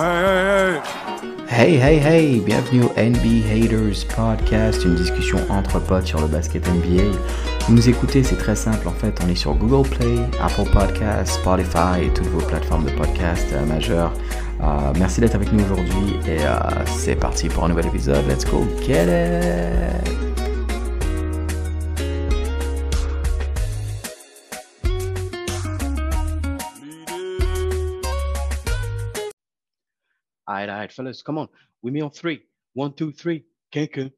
Hey, hey, hey, bienvenue au NBA Haters Podcast, une discussion entre potes sur le basket NBA. Vous nous écoutez, c'est très simple en fait, on est sur Google Play, Apple Podcasts, Spotify et toutes vos plateformes de podcast euh, majeures. Euh, merci d'être avec nous aujourd'hui et euh, c'est parti pour un nouvel épisode. Let's go, get it! Right, all right, fellas, come on. With me on three. One, two, three. Quelqu'un.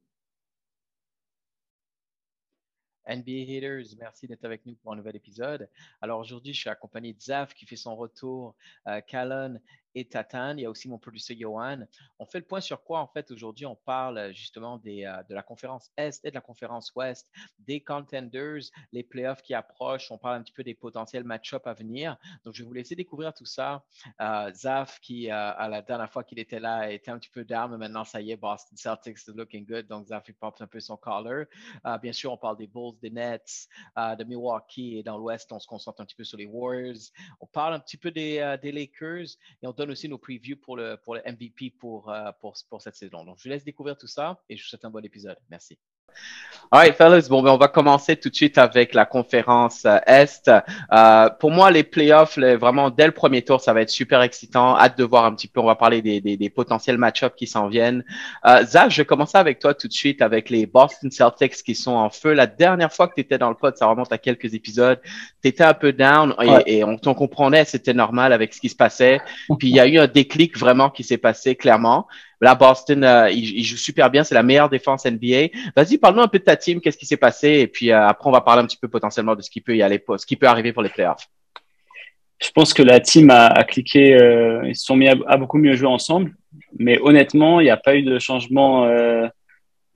NBA Haters, merci d'être avec nous pour un nouvel épisode. Alors aujourd'hui, je suis accompagné de Zaf qui fait son retour, euh, Callan et Tatane. Il y a aussi mon producteur Johan. On fait le point sur quoi en fait aujourd'hui On parle euh, justement euh, de la conférence Est et de la conférence Ouest, des contenders, les playoffs qui approchent. On parle un petit peu des potentiels match-up à venir. Donc je vais vous laisser découvrir tout ça. Euh, Zaf qui à la dernière fois qu'il était là était un petit peu mais maintenant ça y est, Boston Celtics is looking good. Donc Zaf il pop un peu son collar. bien sûr, on parle des Bulls, des Nets, de Milwaukee et dans l'Ouest, on se concentre un petit peu sur les Warriors. On parle un petit peu des, des Lakers et on donne aussi nos previews pour le, pour le MVP pour, euh, pour, pour cette saison. Donc, je vous laisse découvrir tout ça et je vous souhaite un bon épisode. Merci. All right, fellas. Bon, ben, on va commencer tout de suite avec la conférence euh, Est. Euh, pour moi, les playoffs, vraiment, dès le premier tour, ça va être super excitant. Hâte de voir un petit peu. On va parler des, des, des potentiels match-ups qui s'en viennent. Euh, Zach, je vais commencer avec toi tout de suite avec les Boston Celtics qui sont en feu. La dernière fois que tu étais dans le pod, ça remonte à quelques épisodes, tu étais un peu down et, et on, on comprenait, c'était normal avec ce qui se passait. Puis il y a eu un déclic vraiment qui s'est passé clairement. Là, Boston, euh, il, joue super bien. C'est la meilleure défense NBA. Vas-y, parle-nous un peu de ta team. Qu'est-ce qui s'est passé? Et puis euh, après, on va parler un petit peu potentiellement de ce qui peut y aller, ce qui peut arriver pour les playoffs. Je pense que la team a, cliqué. Euh, ils se sont mis à, beaucoup mieux jouer ensemble. Mais honnêtement, il n'y a pas eu de changement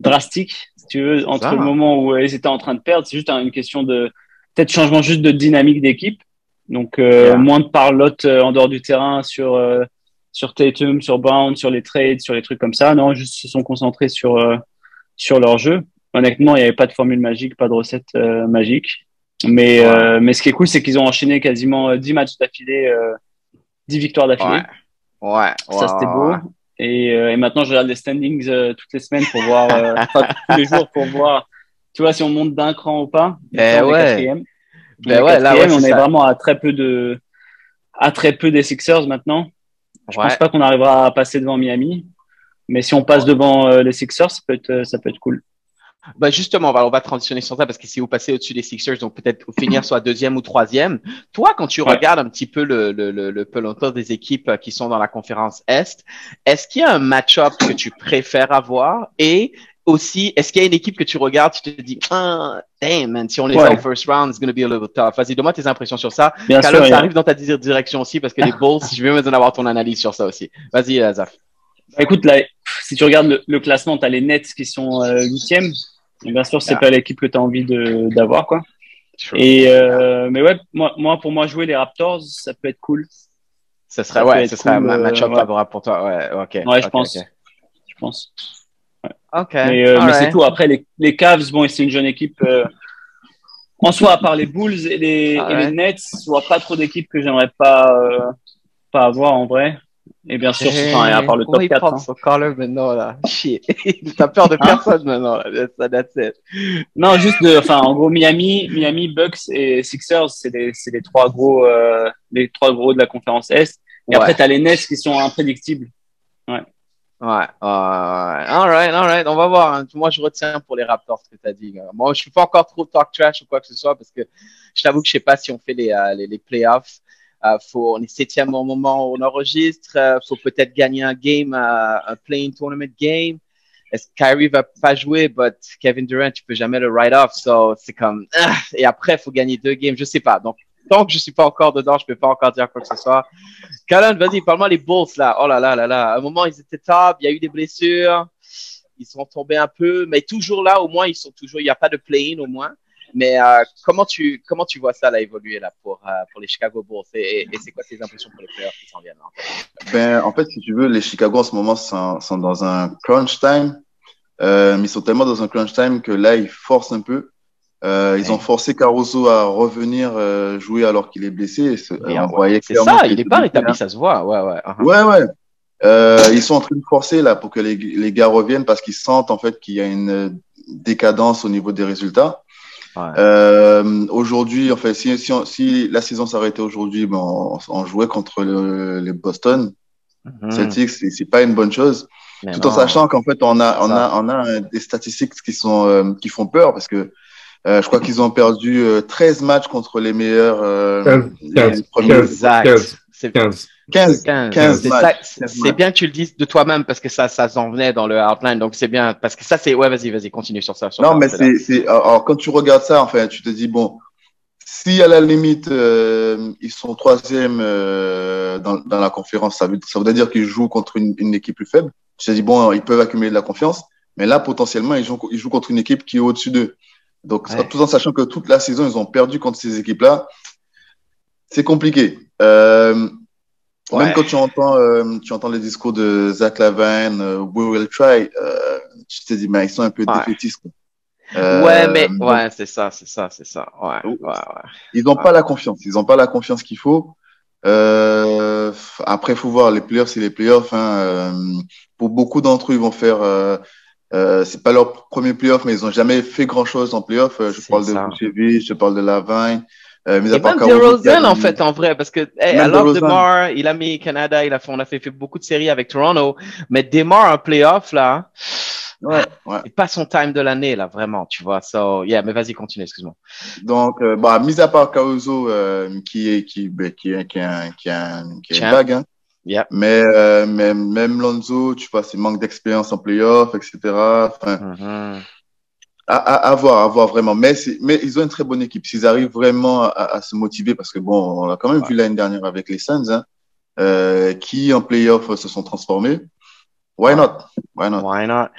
drastique, si tu veux, entre le moment où ils étaient en train de perdre. C'est juste une question de peut-être changement juste de dynamique d'équipe. Donc moins de parlotte en dehors du terrain sur sur Tatum, sur Brown, sur les trades, sur les trucs comme ça. Non, juste se sont concentrés sur euh, sur leur jeu. Honnêtement, il n'y avait pas de formule magique, pas de recette euh, magique. Mais euh, mais ce qui est cool, c'est qu'ils ont enchaîné quasiment 10 matchs d'affilée, 10 victoires d'affilée. Ouais. ouais. Ça c'était beau. Et, et, maintenant, je regarde les standings toutes les semaines pour voir, enfin, tous les jours pour voir, tu vois, si on monte d'un cran ou pas. Eh ouais. Ben ouais, là, on est vraiment à très peu de, à très peu des Sixers maintenant. Je pense pas qu'on arrivera à passer devant Miami, mais si on passe devant euh, les Sixers, ça peut être, euh, ça peut être cool. Bah justement, on va, on va transitionner sur ça parce que si vous passez au-dessus des Sixers, donc peut-être finir soit deuxième ou troisième. Toi, quand tu regardes un petit peu le, le, le, peloton des équipes qui sont dans la conférence Est, est-ce qu'il y a un match-up que tu préfères avoir et aussi, est-ce qu'il y a une équipe que tu regardes, tu te dis, ah, damn, man, si on est ouais. au first round, it's going to be a little tough. Vas-y, donne-moi tes impressions sur ça. Bien sûr, ça arrive dans ta direction aussi parce que les Bulls, je veux besoin d'avoir ton analyse sur ça aussi. Vas-y, euh, Zaf. Bah, écoute, là, si tu regardes le, classement, tu as les Nets qui sont euh, huitièmes. Euh, bien sûr, c'est ah. pas l'équipe que tu as envie d'avoir, quoi. Et, euh, mais ouais, moi, moi, pour moi, jouer les Raptors, ça peut être cool. Ça serait, ouais, ça serait un match-up euh, favorable pour toi. Ouais, ok. Ouais, je pense. Je pense. Mais, euh, mais c'est tout. Après, les, les Cavs, bon, c'est une jeune équipe. Euh, en soi, à part les Bulls et les, et les Nets, je vois pas trop d'équipes que j'aimerais pas, euh, pas avoir en vrai. Et bien sûr, hey, enfin, à part le top 4. Hein. Son maintenant, là. Shit. T'as peur de hein? personne maintenant, là. That's it. Non, juste de, enfin, en gros, Miami, Miami, Bucks et Sixers, c'est les, c'est les trois gros, euh, les trois gros de la conférence Est. Et ouais. après, t'as les Nets qui sont imprédictibles. Ouais. Ouais. All right, all right. On va voir. Hein. Moi, je retiens pour les Raptors ce que tu as dit. Moi, je ne suis pas encore trop talk trash ou quoi que ce soit parce que je t'avoue que je ne sais pas si on fait les, euh, les, les, playoffs. Euh, faut, on est septième au moment où on enregistre. Euh, faut peut-être gagner un game, euh, un playing tournament game. Est-ce que Kyrie va pas jouer, but Kevin Durant, tu peux jamais le write off. So, c'est comme, ah, et après, il faut gagner deux games. Je sais pas. Donc, tant que je suis pas encore dedans, je peux pas encore dire quoi que ce soit. Callan, vas-y, parle-moi les Bulls là. Oh là là là là. À un moment, ils étaient top, il y a eu des blessures, ils sont tombés un peu, mais toujours là, au moins, ils sont toujours. Il n'y a pas de play-in au moins. Mais euh, comment tu comment tu vois ça là évoluer là pour euh, pour les Chicago Bulls? Et, et, c'est quoi tes impressions pour les players qui s'en viennent hein? Ben en fait, si tu veux, les Chicago en ce moment sont, sont dans un crunch time. Euh, mais ils sont tellement dans un crunch time que là, ils forcent un peu. Euh, ils ont forcé Caruso à revenir euh, jouer alors qu'il est blessé. C'est ça, il n'est pas rétabli, ça se voit. Ouais, ouais. Uh-huh. Ouais, ouais. ils sont en train de forcer là pour que les, les gars reviennent parce qu'ils sentent en fait qu'il y a une décadence au niveau des résultats. Euh, aujourd'hui, en fait, si, si, si la saison s'arrêtait aujourd'hui, ben, on, jouait contre le, les Boston mm Celtics. C'est pas une bonne chose. tout en sachant qu'en fait, on a, on a, on a des statistiques qui sont, euh, qui font peur parce que euh, je crois qu'ils ont perdu 13 euh, matchs contre les meilleurs. Euh, 15, 15, 15. 15, 15, C'est bien que tu le dises de toi-même parce que ça, ça s'en venait dans le outline. Donc, c'est bien parce que ça, c'est, ouais, vas-y, vas-y, continue sur ça. non, mais c'est, c'est, alors, quand tu regardes ça, en fait, tu te dis, bon, si à la limite, euh, ils sont troisième euh, dans, dans la conférence, ça veut, ça veut dire qu'ils jouent contre une, une équipe plus faible. Tu te dis, bon, ils peuvent accumuler de la confiance. Mais là, potentiellement, ils jouent, ils jouent contre une équipe qui est au-dessus d'eux. Donc, tout en sachant que toute la saison, ils ont perdu contre ces équipes-là, c'est compliqué. Euh, même quand tu entends, euh, tu entends les discours de Zach Lavine, euh, We Will Try, euh, tu te dis, mais ils sont un peu défaitistes. ouais, mais ouais, c'est ça, c'est ça, c'est ça. Ouais, ouais, ouais. Ils n'ont pas la confiance. Ils n'ont pas la confiance qu'il faut. après, il faut voir les playoffs, c'est les playoffs. Hein, pour beaucoup d'entre eux, ils vont faire. Euh, c'est pas leur premier playoff, mais ils ont jamais fait grand chose en playoff. Je parle de Vucevic, je parle de Lavine. Euh, mais même DeRozan, en fait, en vrai, parce que hey, alors DeMar, il a mis Canada, il a fait, on a fait, fait beaucoup de séries avec Toronto, mais DeMar en playoff, là, ouais, ouais. c'est pas son time de l'année, là, vraiment, tu vois. So, yeah, mais vas-y, continue, excuse-moi. Donc, euh, bah, mis à part Caruso, euh, qui est, qui, qui est, qui est, qui est, qui est une bague, hein. Yeah. Mais, euh, mais même Lonzo, tu vois, il manque d'expérience en playoff, etc. Enfin, mm -hmm à, à, voir, à voir vraiment. Mais, mais ils ont une très bonne équipe. S'ils arrivent vraiment à, à, se motiver, parce que bon, on l'a quand même vu l'année dernière avec les Suns, hein, euh, qui en playoff se sont transformés. Why not? Why not? Why not?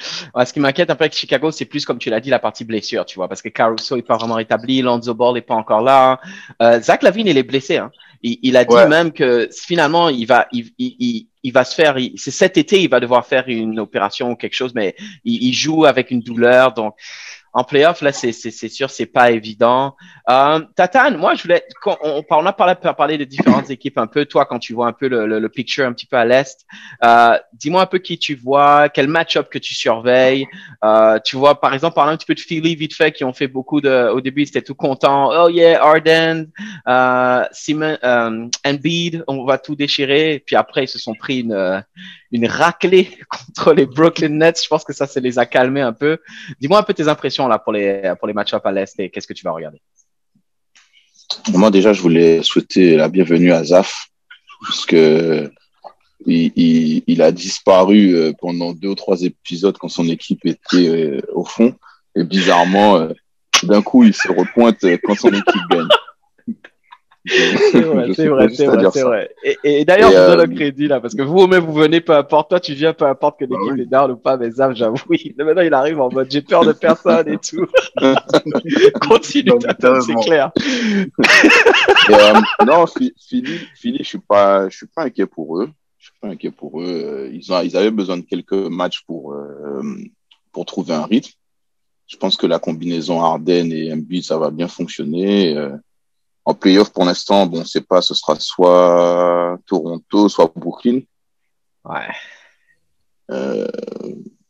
ce qui m'inquiète un peu avec Chicago, c'est plus comme tu l'as dit, la partie blessure, tu vois, parce que Caruso est pas vraiment rétabli, Lonzo Ball est pas encore là. Euh, Zach Lavine, il est blessé. Hein. Il, il a dit même que finalement, il va, il, il, il va se faire, c'est cet été, il va devoir faire une opération ou quelque chose, mais il, il joue avec une douleur, donc en playoff, là, c'est sûr, c'est pas évident. Euh, Tatane, moi, je voulais, on, on, on a parlé, parlé de différentes équipes un peu. Toi, quand tu vois un peu le, le, le picture un petit peu à l'est, euh, dis-moi un peu qui tu vois, quel match-up que tu surveilles. Euh, tu vois, par exemple, parler un petit peu de Philly vite fait, qui ont fait beaucoup de. Au début, ils étaient tout contents. Oh yeah, Arden, euh, Simon, euh, Embiid, on va tout déchirer. Puis après, ils se sont pris une une raclée contre les Brooklyn Nets. Je pense que ça, ça les a calmés un peu. Dis-moi un peu tes impressions là pour les pour les match-ups à l'est et qu'est-ce que tu vas regarder? Moi déjà, je voulais souhaiter la bienvenue à Zaf parce que il, il, il a disparu euh, pendant deux ou trois épisodes quand son équipe était euh, au fond et bizarrement, euh, d'un coup, il se repointe quand son équipe gagne. C'est vrai, c'est vrai, c'est vrai. Et, et d'ailleurs, je vous donne le crédit là, parce que vous-même, vous venez, peu importe, toi, tu viens, peu importe que l'équipe est down ou pas, mais Zaf, j'avoue, oui. Maintenant, il arrive en mode, j'ai peur de personne et tout. Continue, c'est clair. euh, non, Philly, Philly, je suis pas, je suis pas inquiet pour eux. Je suis pas inquiet pour eux. Ils ont, ils avaient besoin de quelques matchs pour, euh, pour trouver un rythme. Je pense que la combinaison Arden et Embiid, ça va bien fonctionner. Euh, en playoff, pour l'instant, bon, c'est pas, ce sera soit Toronto, soit Brooklyn. Ouais. Euh,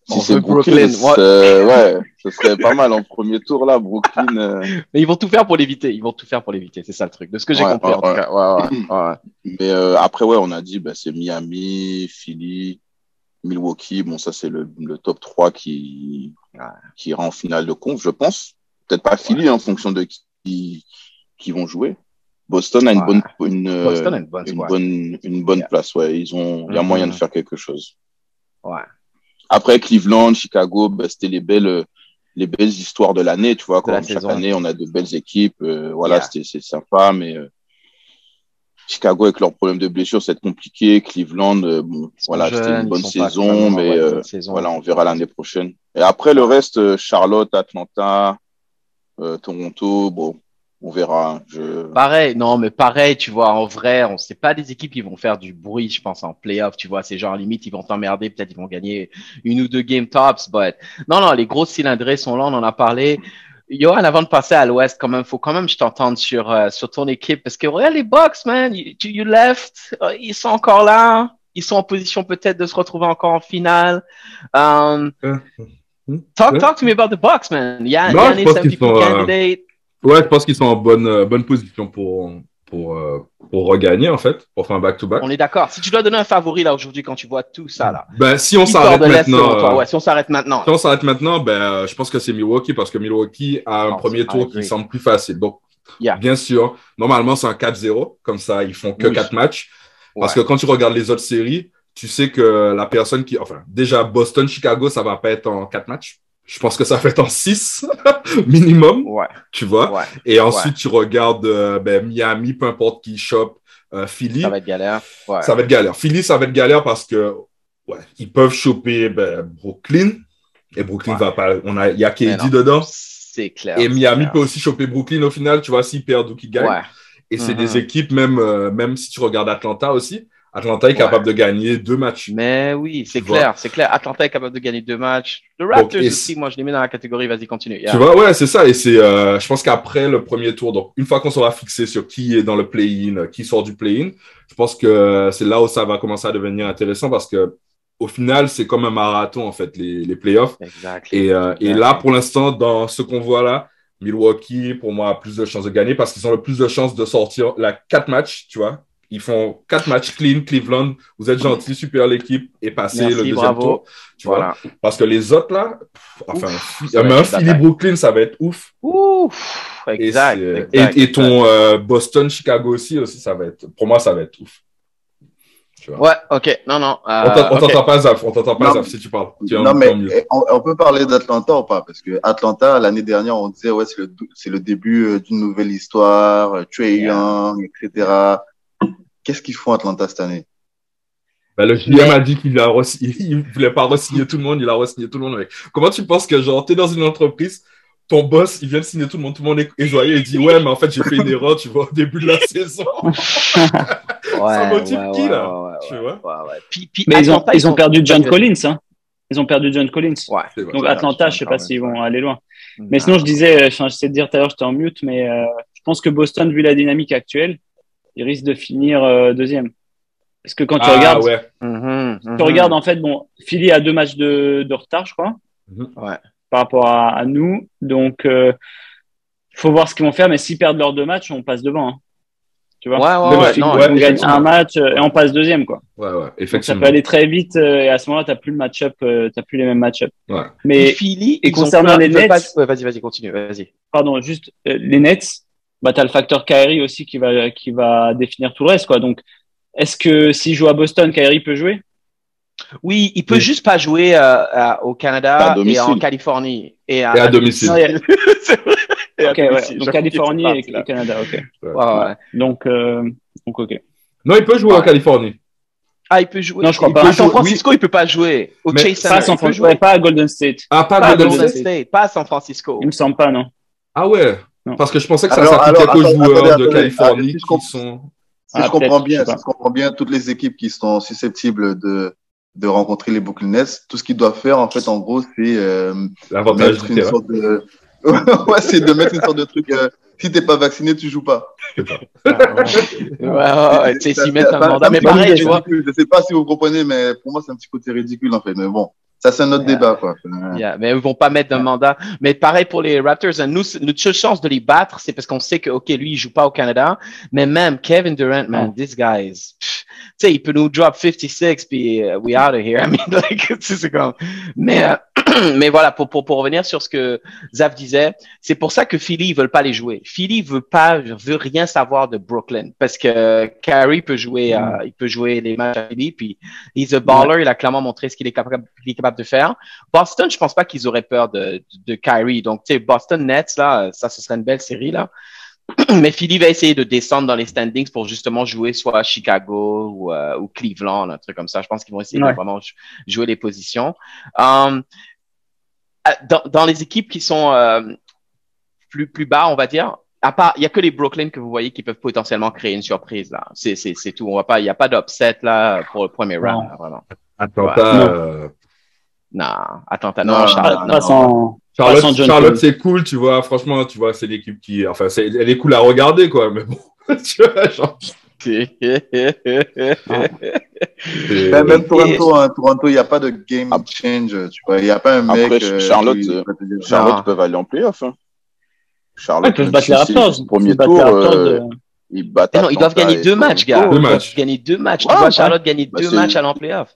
si c'est Brooklyn, Brooklyn euh, ouais, ce serait pas mal en premier tour là, Brooklyn. Euh... Mais ils vont tout faire pour l'éviter. Ils vont tout faire pour l'éviter. C'est ça le truc. De ce que j'ai ouais, compris ouais, en tout cas. Ouais, ouais, Mais euh, après, ouais, on a dit, bah, c'est Miami, Philly, Milwaukee. Bon, ça c'est le, le, top 3 qui qui ira en finale de conf, je pense. Peut-être pas Philly en fonction de qui qui vont jouer. Boston a une bonne, une, Boston a une bonne, une bonne, une bonne yeah. place. Ouais, ils ont, il y a moyen de faire quelque chose. Ouais. Après Cleveland, Chicago, bah, c'était les belles, les belles histoires de l'année, tu vois. Comme chaque saison. année, on a de belles équipes. Euh, voilà, yeah. c'est sympa, mais euh, Chicago avec leurs problèmes de blessure, c'est compliqué. Cleveland, euh, bon, voilà, c'était une bonne saison, mais saison. voilà, on verra l'année prochaine. Et après le reste, Charlotte, Atlanta, Toronto, bon on verra. Je... Pareil, non, mais pareil, tu vois, en vrai, on sait pas des équipes qui vont faire du bruit, je pense, en playoff, tu vois, c'est genre, limite, ils vont t'emmerder, peut-être ils vont gagner une ou deux game tops, but non, non, les grosses cylindrées sont là, on en a parlé. Johan, avant de passer à l'Ouest, quand même, faut quand même que je t'entende sur, euh, sur ton équipe, parce que regarde les Bucks, man, you, you left, ils sont encore là. ils sont en position peut-être de se retrouver encore en finale. Um, talk, talk to me about the Bucks, man. Yeah, qu'ils sont, euh, ouais, je pense qu'ils sont en bonne, euh, bonne position pour, pour, euh, pour regagner, en fait, pour faire un back-to-back. On est d'accord. Si tu dois donner un favori, là, aujourd'hui, quand tu vois tout ça, là. Ben, si on s'arrête maintenant. ouais, si on s'arrête maintenant. Si on s'arrête maintenant, ben, je pense que c'est Milwaukee parce que Milwaukee a un premier tour qui semble plus facile. Donc, bien sûr, normalement, c'est un 4-0. Comme ça, ils font que 4 matchs. Parce que quand tu regardes les autres séries, tu sais que la personne qui, enfin, déjà Boston, Chicago, ça va pas être en 4 matchs. Je pense que ça fait en 6 minimum. Ouais. Tu vois. Et ensuite, tu regardes euh, ben, Miami, peu importe qui chope, euh, Philly. Ça va être galère. Ça va être galère. Philly, ça va être galère parce que ouais, ils peuvent choper ben, Brooklyn. Et Brooklyn va pas. On a, il y a KD dedans. C'est clair. Et Miami peut aussi choper Brooklyn au final, tu vois, s'ils perdent ou qu'ils gagnent. Et c'est des mm-hmm. équipes, même, euh, même si tu regardes Atlanta aussi, Atlanta est capable de gagner deux matchs. Mais oui, c'est clair, c'est clair. Atlanta est capable de gagner deux matchs. Le Raptors aussi, moi je les mets dans la catégorie, vas-y, continue. Tu vois, ouais, c'est ça. Et c'est, euh, je pense qu'après le premier tour, donc une fois qu'on sera fixé sur qui est dans le play-in, qui sort du play-in, je pense que c'est là où ça va commencer à devenir intéressant parce que au final, c'est comme un marathon en fait, les, les playoffs. Exact. Et, euh, et là, pour l'instant, dans ce qu'on voit là, Milwaukee, pour moi, a plus de chances de gagner parce qu'ils ont le plus de chances de sortir la quatre matchs, tu vois, ils font quatre matchs clean, Cleveland. Vous êtes gentil, super l'équipe et passez le deuxième bravo. tour. Tu vois? Parce que les autres là, enfin, un Philly Brooklyn, ça va être ouf. Ouf, exact. Et, ton euh, Boston, Chicago aussi, aussi, ça va être. Pour moi, ça va être ouf. Ouais, ok, non, non. Euh, on t'entend pas, Zaf, on t'entend pas, Zaf, si tu parles. non, mais on, peut parler d'Atlanta ou pas? Parce que Atlanta, l'année dernière, on disait, ouais, c'est le, le début euh, d'une nouvelle histoire, Trey Young, etc. Qu'est-ce qu'ils font Atlanta cette année? Bah, le GM a dit qu'il a il voulait pas re-signer tout le monde, il a re-signé tout le monde. Comment tu penses que genre t'es dans une entreprise, ton boss il vient de signer tout le monde, tout le monde est, joyeux et dit ouais mais en fait j'ai fait une erreur, tu vois au début de la saison. ouais, ça motive ouais, qui là? Tu vois? Mais ils ont, ils ont perdu John Collins, hein. Ils ont perdu John Collins. Donc Atlanta, je sais pas s'ils vont aller loin. Mais sinon je disais, j'essaie de dire tout à l'heure, j'étais en mute, mais euh, je pense que Boston vu la dynamique actuelle il risque de finir euh, deuxième. Parce que quand tu ah, regardes, ouais. Mhm, tu regardes en fait, bon, Philly a deux matchs de, de retard, je crois, mhm. ouais. par rapport à, à nous. Donc, il euh, faut voir ce qu'ils vont faire. Mais s'ils perdent leurs deux matchs, on passe devant. Hein. Tu vois? Ouais, ouais, non, on gagne un match euh, et on passe deuxième, quoi. Ouais, ouais, effectivement. ça peut aller très vite et à ce moment-là, t'as plus le match-up, t'as plus les mêmes match-up. Ouais. Mais Philly, et concernant les Nets, vas-y, vas-y, continue, vas-y. Pardon, juste les Nets bah, tu as le facteur Kyrie aussi qui va, qui va définir tout le reste. Quoi. Donc, est-ce que s'il joue à Boston, Kyrie peut jouer? Oui, il peut juste pas jouer euh, au Canada et en Californie. Et à, domicile. ok, ouais. Donc, Californie et, et, Canada, ok. Ouais. Donc, euh, donc, ok. Non, il peut jouer en Californie. Ah, il peut jouer. Non, je crois pas. À San Francisco, il peut pas jouer. Au Chase Center, pas, San Francisco, pas à Golden State. Ah, pas, pas à Golden, State. State. Pas à San Francisco. Il me semble pas, non. Ah ouais. Parce que je pensais que ça s'appliquait qu'aux joueurs de Californie ah, qui sont. Si je comprends bien, si je comprends bien, toutes les équipes qui sont susceptibles de de rencontrer les Brooklyn Nets, tout ce qu'ils doivent faire, en fait, en gros, c'est euh, mettre une sorte de ouais, c'est de mettre une sorte de truc. Euh, si t'es pas vacciné, tu joues pas. ouais, ouais, c'est s'y mettre un mandat. Mais pareil, tu vois. Je sais pas si vous comprenez, mais pour moi, c'est un petit côté ridicule, en fait. Mais bon, ça, c'est un autre débat, quoi. mais ils vont pas mettre un mandat. Mais pareil pour les Raptors. Hein, nous, notre seule chance de les battre, c'est parce qu'on sait que, OK, lui, il joue pas au Canada. Mais même Kevin Durant, man, this guy is, sais, il peut nous drop 56 puis uh, we out of here. I mean, like, c'est comme, mais, uh, mais voilà, pour, pour, pour revenir sur ce que Zaf disait, c'est pour ça que Philly, ils veulent pas les jouer. Philly veut pas, veut rien savoir de Brooklyn parce que Kyrie peut jouer, euh, mm. il peut jouer les matchs à Philly, puis he's a baller, il a clairement montré ce qu'il est capable, est capable de faire. Boston, je pense pas qu'ils auraient peur de, de, Kyrie. Donc, tu sais, Boston Nets, là, ça, ce serait une belle série, là. Mais Philly va essayer de descendre dans les standings pour justement jouer soit à Chicago ou, euh, ou Cleveland, un truc comme ça. Je pense qu'ils vont essayer de vraiment jouer les positions. Um, euh, dans, dans, les équipes qui sont euh, plus, plus bas, on va dire, à part, il y a que les Brooklyn que vous voyez qui peuvent potentiellement créer une surprise là. C'est, c'est, c'est tout. On va pas, il n'y a pas d'upset là pour le premier round, là, vraiment. Atlanta. Euh... Non, Atlanta, non, non Charlotte, pas, non. Charlotte, Charlotte c'est cool, tu vois. Franchement, tu vois, c'est l'équipe qui, enfin, elle est cool à regarder, quoi. Mais bon, tu vois, genre... Ben, même Toronto, hein, Toronto, il n'y a pas de game ah. change. Tu vois, il n'y a pas un mec. Après, euh, Charlotte, euh, Charlotte peuvent aller en playoff. Hein. Charlotte, ils peuvent battre les Raptors. Premier tour, euh, ils battent. Non, ils doivent gagner deux matchs, gars. Deux matchs. Ils doivent gagner deux matchs. Tu vois Charlotte gagner bah, deux matchs à l'en playoff.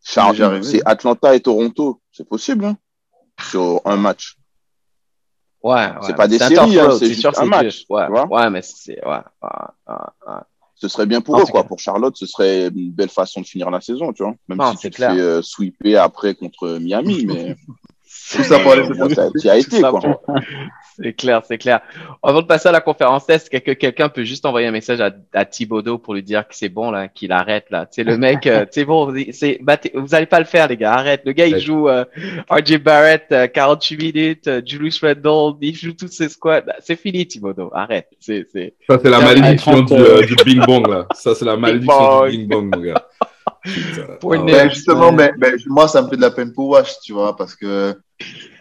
C'est Atlanta et Toronto. C'est possible, hein, sur un match. Ouais, ouais. C'est pas des séries, hein, c'est juste un match. Ouais, ouais, mais c'est. Ouais, Ce serait bien pour eux, quoi. Pour Charlotte, ce serait une belle façon de finir la saison, tu vois. Même si tu te fais euh, sweeper après contre Miami, mais. Tout ça pour aller Tu as été, quoi. C'est clair, c'est clair. Avant de passer à la conférence test, que quelqu'un peut juste envoyer un message à, à Thibodeau pour lui dire que c'est bon, là, qu'il arrête, là? C'est le mec, c'est euh, bon, c'est, vous allez pas le faire, les gars, arrête. Le gars, il joue euh, RJ Barrett, 48 euh, minutes, Julius Randle, il joue tous ses squads. C'est fini, Thibodeau, arrête. C'est, c'est... Ça, c'est la malédiction du, du Bing Bong, là. Ça, c'est la malédiction du Bing Bong, mon gars. Ben, justement, ben, ben, moi, ça me fait de la peine pour Wash, tu vois, parce que.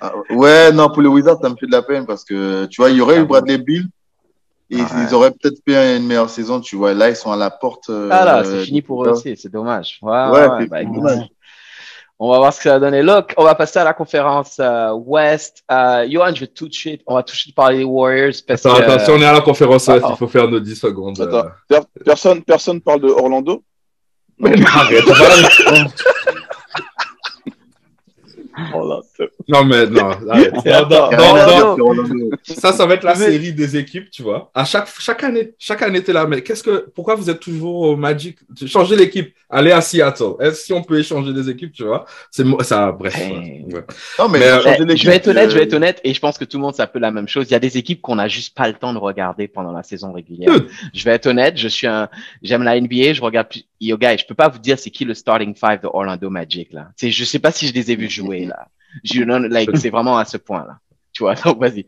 Ah, ouais, non, pour les Wizards, ça me fait de la peine parce que, tu vois, il y aurait eu Bradley Bill et ils auraient peut-être fait une meilleure saison, tu vois. Là, ils sont à la porte. Euh, ah là, c'est fini pour eux aussi, c'est dommage. Ouais, ouais, bah, dommage. On va voir ce que ça va donner. Look, on va passer à la conférence euh, West. Euh, Johan, je vais tout de suite, on va tout de suite parler des Warriors. Parce Attends, que, attention, on est à la conférence West, il faut faire nos 10 secondes. Attends, personne, personne parle de Orlando? Mais arrête, non, mais non, arrête. ça, ça va être la série des équipes, tu vois. À chaque, chaque année, chaque année, t'es là, mais qu'est-ce que, pourquoi vous êtes toujours au Magic? Changez l'équipe, allez à Seattle. Est-ce si on peut échanger des équipes, tu vois? C'est, ça, bref. Non, mais, euh, je vais être honnête, je vais être honnête, et je pense que tout le monde, ça peut la même chose. Il y a des équipes qu'on a juste pas le temps de regarder pendant la saison régulière. Je vais être honnête, je suis un, j'aime la NBA, je regarde plus, yoga, et je peux pas vous dire c'est qui le starting five de Orlando Magic, là. C'est, je sais pas si je les ai vus jouer, là. Je, non, like, c'est vraiment à ce point-là. Tu vois, donc vas-y.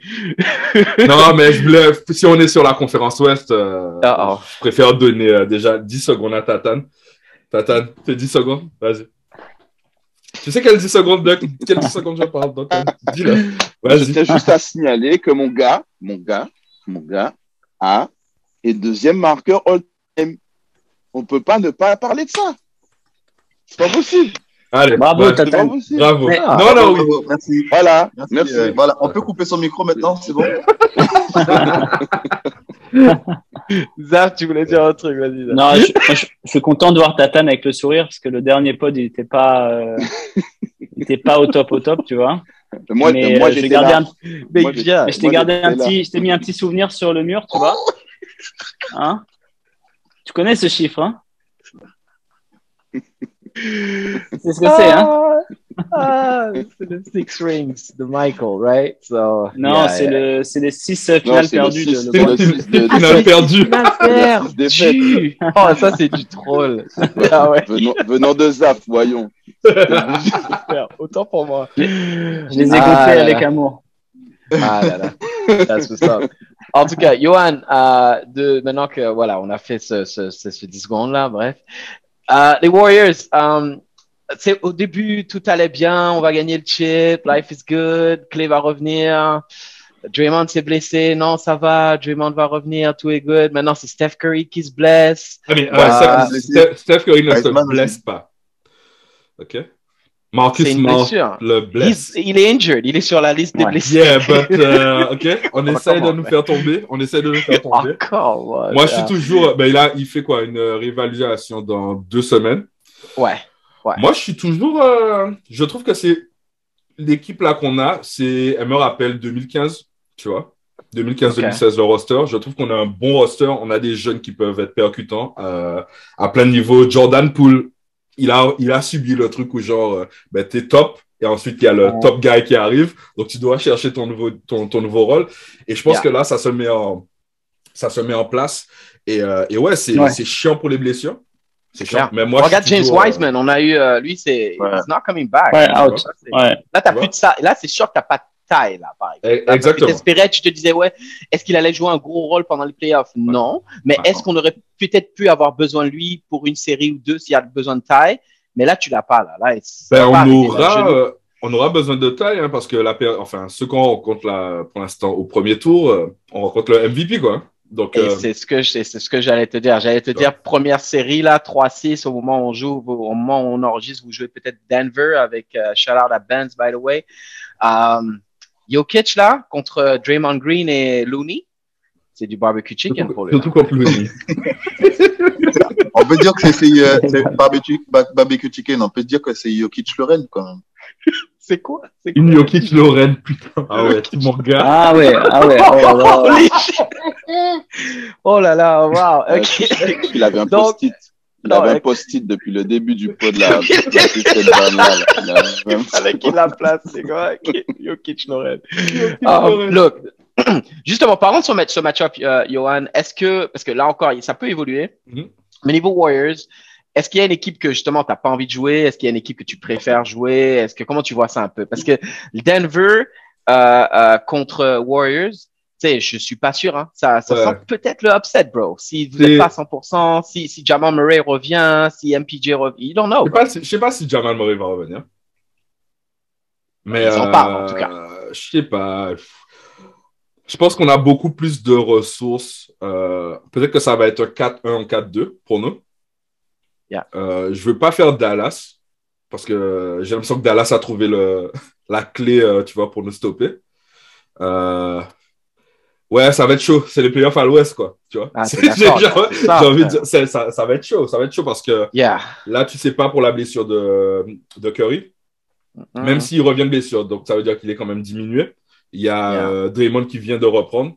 non, mais je voulais, si on est sur la conférence Ouest, euh, je préfère donner euh, déjà 10 secondes à Tatane. Tatane, fais 10 secondes, vas-y. Tu sais quelles 10 secondes, Doc? Quelles 10 secondes je parle, donc dis-le. Vas-y. juste à signaler que mon gars, mon gars, mon gars, a et deuxième marqueur all-time. On peut pas ne pas parler de ça. C'est pas possible. Allez, bravo, bah, Bravo. Ah, non, non, oui. Merci. Voilà. Merci. Euh, voilà. On peut couper son micro maintenant, c'est bon. Zaf, tu voulais dire un truc, vas-y. Non, je, je, suis content de voir Tatane avec le sourire parce que le dernier pod, il n'était pas, euh, pas au top, au top, tu vois. Moi, mais, moi euh, j'ai gardé un, mais moi, je t'ai gardé un petit, je t'ai mis un petit souvenir sur le mur, tu vois. Hein tu connais ce chiffre, hein c'est ce que c'est, hein? Ah, c'est le Six Rings de Michael, right? So, non, c'est le, c'est les six finales perdues de le Finales perdues. perdu. Oh, ça, c'est du troll. Ah, ouais. venant, de Zap, voyons. Autant pour moi. Je les ai ah, avec amour. Ah là là. That's what's up. En tout cas, Johan, euh, de, maintenant que voilà, on a fait ce, ce, ce, ce 10 secondes là, bref, euh, les Warriors, um, au début, tout allait bien, on va gagner le chip, life is good, Clay va revenir. Draymond s'est blessé, non, ça va, Draymond va revenir, tout est good. Maintenant, c'est Steph Curry qui se blesse. I mean, uh, Steph, Curry ne se blesse pas. OK? Marcus Smart le blesse. il est injured, il est sur la liste des blessés. Yeah, but, uh, OK, on essaie de nous faire tomber. On essaie de nous faire tomber. Encore, Moi, je suis toujours. Ben, là, il fait quoi? Une réévaluation dans deux semaines. Ouais. ouais. Moi, je suis toujours. Euh, je trouve que c'est. L'équipe là qu'on a, c'est. Elle me rappelle 2015, tu vois? 2015-2016, le roster. Je trouve qu'on a un bon roster. On a des jeunes qui peuvent être percutants euh, à plein niveau. Jordan Poole, il a, il a subi le truc où genre, euh, ben, t'es top, et ensuite il y a le top guy qui arrive, donc tu dois chercher ton nouveau, ton, ton nouveau rôle. Et je pense que là, ça se met en, ça se met en place. Et, euh, et ouais, c'est c'est chiant pour les blessures. C'est chiant. Mais moi, Regarde James euh, Wiseman, on a eu, lui, c'est, ouais. not coming back. Ouais, out. Ouais. Là, t'as plus de ça. Là, c'est sûr que t'as pas taille, là, par exemple. Eh, exactement. Tu t'espérais, tu te disais, ouais, est-ce qu'il allait jouer un gros rôle pendant les playoffs? Non. Mais est-ce qu'on aurait peut-être pu avoir besoin de lui pour une série ou deux s'il y a besoin de taille? Mais là, tu l'as pas. Là. là ben, on, aura, euh, on aura besoin de taille hein, parce que la enfin, ce qu'on rencontre là, pour l'instant au premier tour, euh, on rencontre le MVP. quoi. Donc, et c'est ce que c'est ce que j'allais te dire. J'allais te dire première série là, 3-6 au moment où on joue, au moment où on enregistre, vous jouez peut-être Denver avec uh, shout out à Benz by the way. Um, Jokic là contre Draymond Green et Looney. C'est du barbecue chicken pour lui. Surtout contre Looney. on peut dire que c'est euh, barbecue, barbecue chicken. On peut dire que c'est Jokic Lorraine quand même. C'est quoi, quoi Une Jokic Lorraine, putain. Ah ouais, mon gars. Ah ouais, ah ouais. Oh, là, oh là là, wow. Okay. Il avait un post-it. Il avait un post-it depuis le début du pot de la, Il fallait qu'il la place, c'est quoi Jokic. Um, look, justement, parlons de ce, match, ce match-up, uh, Johan. Est-ce que, parce que là encore, ça peut évoluer, mm -hmm. mais niveau Warriors, est-ce qu'il y a une équipe que justement tu n'as pas envie de jouer? Est-ce qu'il y a une équipe que tu préfères jouer? Est-ce que comment tu vois ça un peu? Parce que Denver euh, euh, contre Warriors, sais, je suis pas sûr. Hein. Ça, ça sent peut-être le upset, bro. Si vous n'êtes pas à 100%, si, si Jamal Murray revient, si MPJ revient, you don't know. Je sais, sais pas si Jamal Murray va revenir. Mais Ils en parlent, en tout cas. Euh, je sais pas. Je pense qu'on a beaucoup plus de ressources. Euh, peut-être que ça va être un 4-1 4-2 pour nous. Yeah. Euh, je veux pas faire Dallas parce que j'ai l'impression que Dallas a trouvé le, la clé, euh, tu vois, pour nous stopper. Euh, ouais, ça va être chaud. C'est les playoffs à l'ouest, quoi. Tu vois? Ah, j'ai envie de dire, ça, ça, va être chaud. Ça va être chaud parce que yeah. là, tu sais pas pour la blessure de, de Curry. Mm-hmm. Même s'il revient de blessure, donc ça veut dire qu'il est quand même diminué. Il y a yeah. euh, Draymond qui vient de reprendre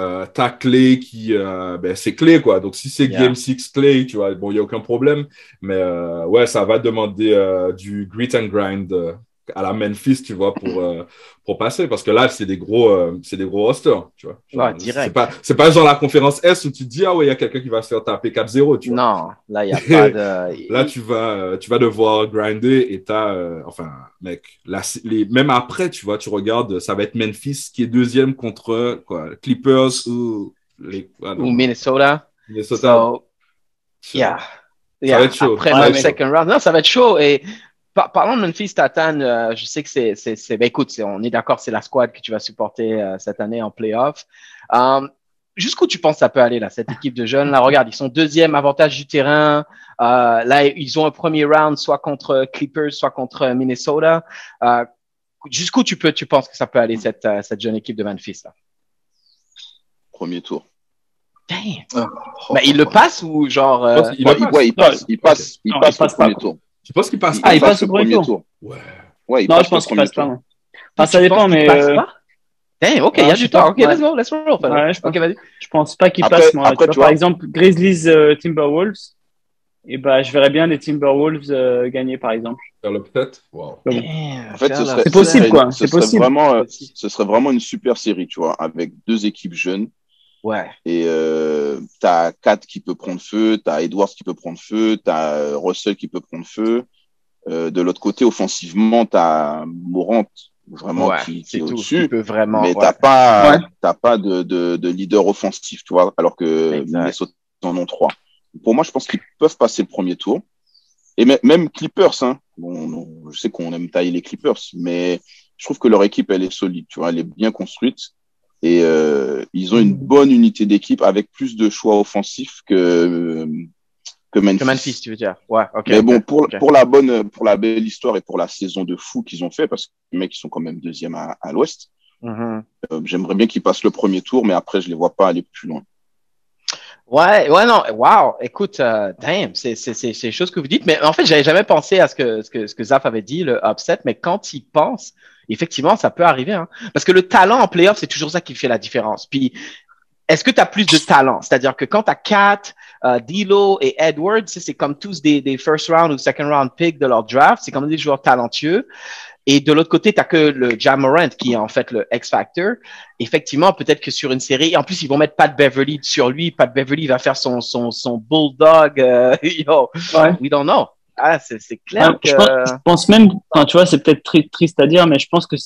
euh, ta clé qui euh, ben, c'est clé quoi donc si c'est game 6 clé tu vois bon il y a aucun problème mais euh, ouais ça va demander du grit and grind à la Memphis tu vois pour pour passer parce que là c'est des gros c'est des gros rosters tu vois ouais, direct c'est pas c'est pas genre la conférence S où tu te dis ah ouais il y a quelqu'un qui va se faire taper 4-0 tu vois non là il y a pas de là tu vas tu vas devoir grinder et t'as enfin mec là les même après tu vois tu regardes ça va être Memphis qui est deuxième contre quoi Clippers ou les, ah, ou Minnesota Minnesota so, yeah. Ça yeah. va être chaud. Après ouais, le second round. Non, ça va être chaud. Et parlons de Memphis Tatan, euh, je sais que c'est, c'est, c'est ben écoute, on est d'accord, c'est la squad que tu vas supporter euh, cette année en playoff. Um, jusqu'où tu penses que ça peut aller là, cette équipe de jeunes? Là Regarde, ils sont deuxième avantage du terrain. Euh, là, ils ont un premier round, soit contre Clippers, soit contre Minnesota. Euh, jusqu'où tu peux, tu penses que ça peut aller cette cette jeune équipe de Memphis là? Premier tour. Damn. Oh, oh, bah, il le passe ou genre il, ouais, il, passe, il passe, il passe, il passe, au premier tour. Je pense qu'il passe. Ah, il, passe, au premier tour. Ouais. Ouais, il non, je pense qu'il passe pas. Enfin, ça dépend, mais. Passe pas Hey, ok, il y a du temps. Ok, let's go, let's roll. Ouais, je, pense, okay, je pense pas qu'il passe. Moi, après, tu vois, par exemple, Grizzlies euh, Timberwolves, et bah, je verrais bien les Timberwolves euh, gagner, par exemple. Faire le peut-être? Wow. En fait, ce serait, c'est possible, quoi. C'est possible. Vraiment, euh, ce serait vraiment une super série, tu vois, avec deux équipes jeunes. Ouais. Et euh, t'as Kat qui peut prendre feu, t'as Edwards qui peut prendre feu, t'as Russell qui peut prendre feu. Euh, de l'autre côté, offensivement, t'as Morant vraiment ouais, qui, qui est, est au-dessus. Vraiment, mais ouais. t'as pas, ouais. t'as pas de, de, de, leader offensif, tu vois, alors que Minnesota en ont trois. Pour moi, je pense qu'ils peuvent passer le premier tour. Et même Clippers, hein. Bon, je sais qu'on aime tailler les Clippers, mais je trouve que leur équipe, elle est solide, tu vois, elle est bien construite. Et euh, ils ont une bonne unité d'équipe avec plus de choix offensifs que que Memphis. Que Memphis, tu veux dire. Ouais, ok. Mais bon, pour, okay. pour la bonne, pour la belle histoire et pour la saison de fou qu'ils ont fait, parce que les mecs, ils sont quand même deuxième à, à l'ouest. Mm -hmm. euh, J'aimerais bien qu'ils passent le premier tour, mais après, je les vois pas aller plus loin. Ouais, ouais, non, wow, écoute, euh, damn, c'est, c'est, c'est, c'est choses que vous dites, mais en fait, j'avais jamais pensé à ce que, ce que, ce que Zaf avait dit, le upset, mais quand il pense, effectivement, ça peut arriver, hein. Parce que le talent en playoff, c'est toujours ça qui fait la différence. Puis, est-ce que tu as plus de talent? C'est-à-dire que quand tu as Kat, uh, D'Lo et Edwards, c'est comme tous des, des first round ou second round pick de leur draft, c'est comme des joueurs talentueux. Et de l'autre côté, tu as que le Jamorant qui est en fait le X-Factor. Effectivement, peut-être que sur une série, en plus, ils vont mettre Pat Beverly sur lui. Pat Beverly va faire son, son, son bulldog. Euh, yo, ouais. we don't know. Ah, c'est, c'est clair que... je, pense, je pense même, enfin, tu vois, c'est peut-être tri- triste à dire, mais je pense que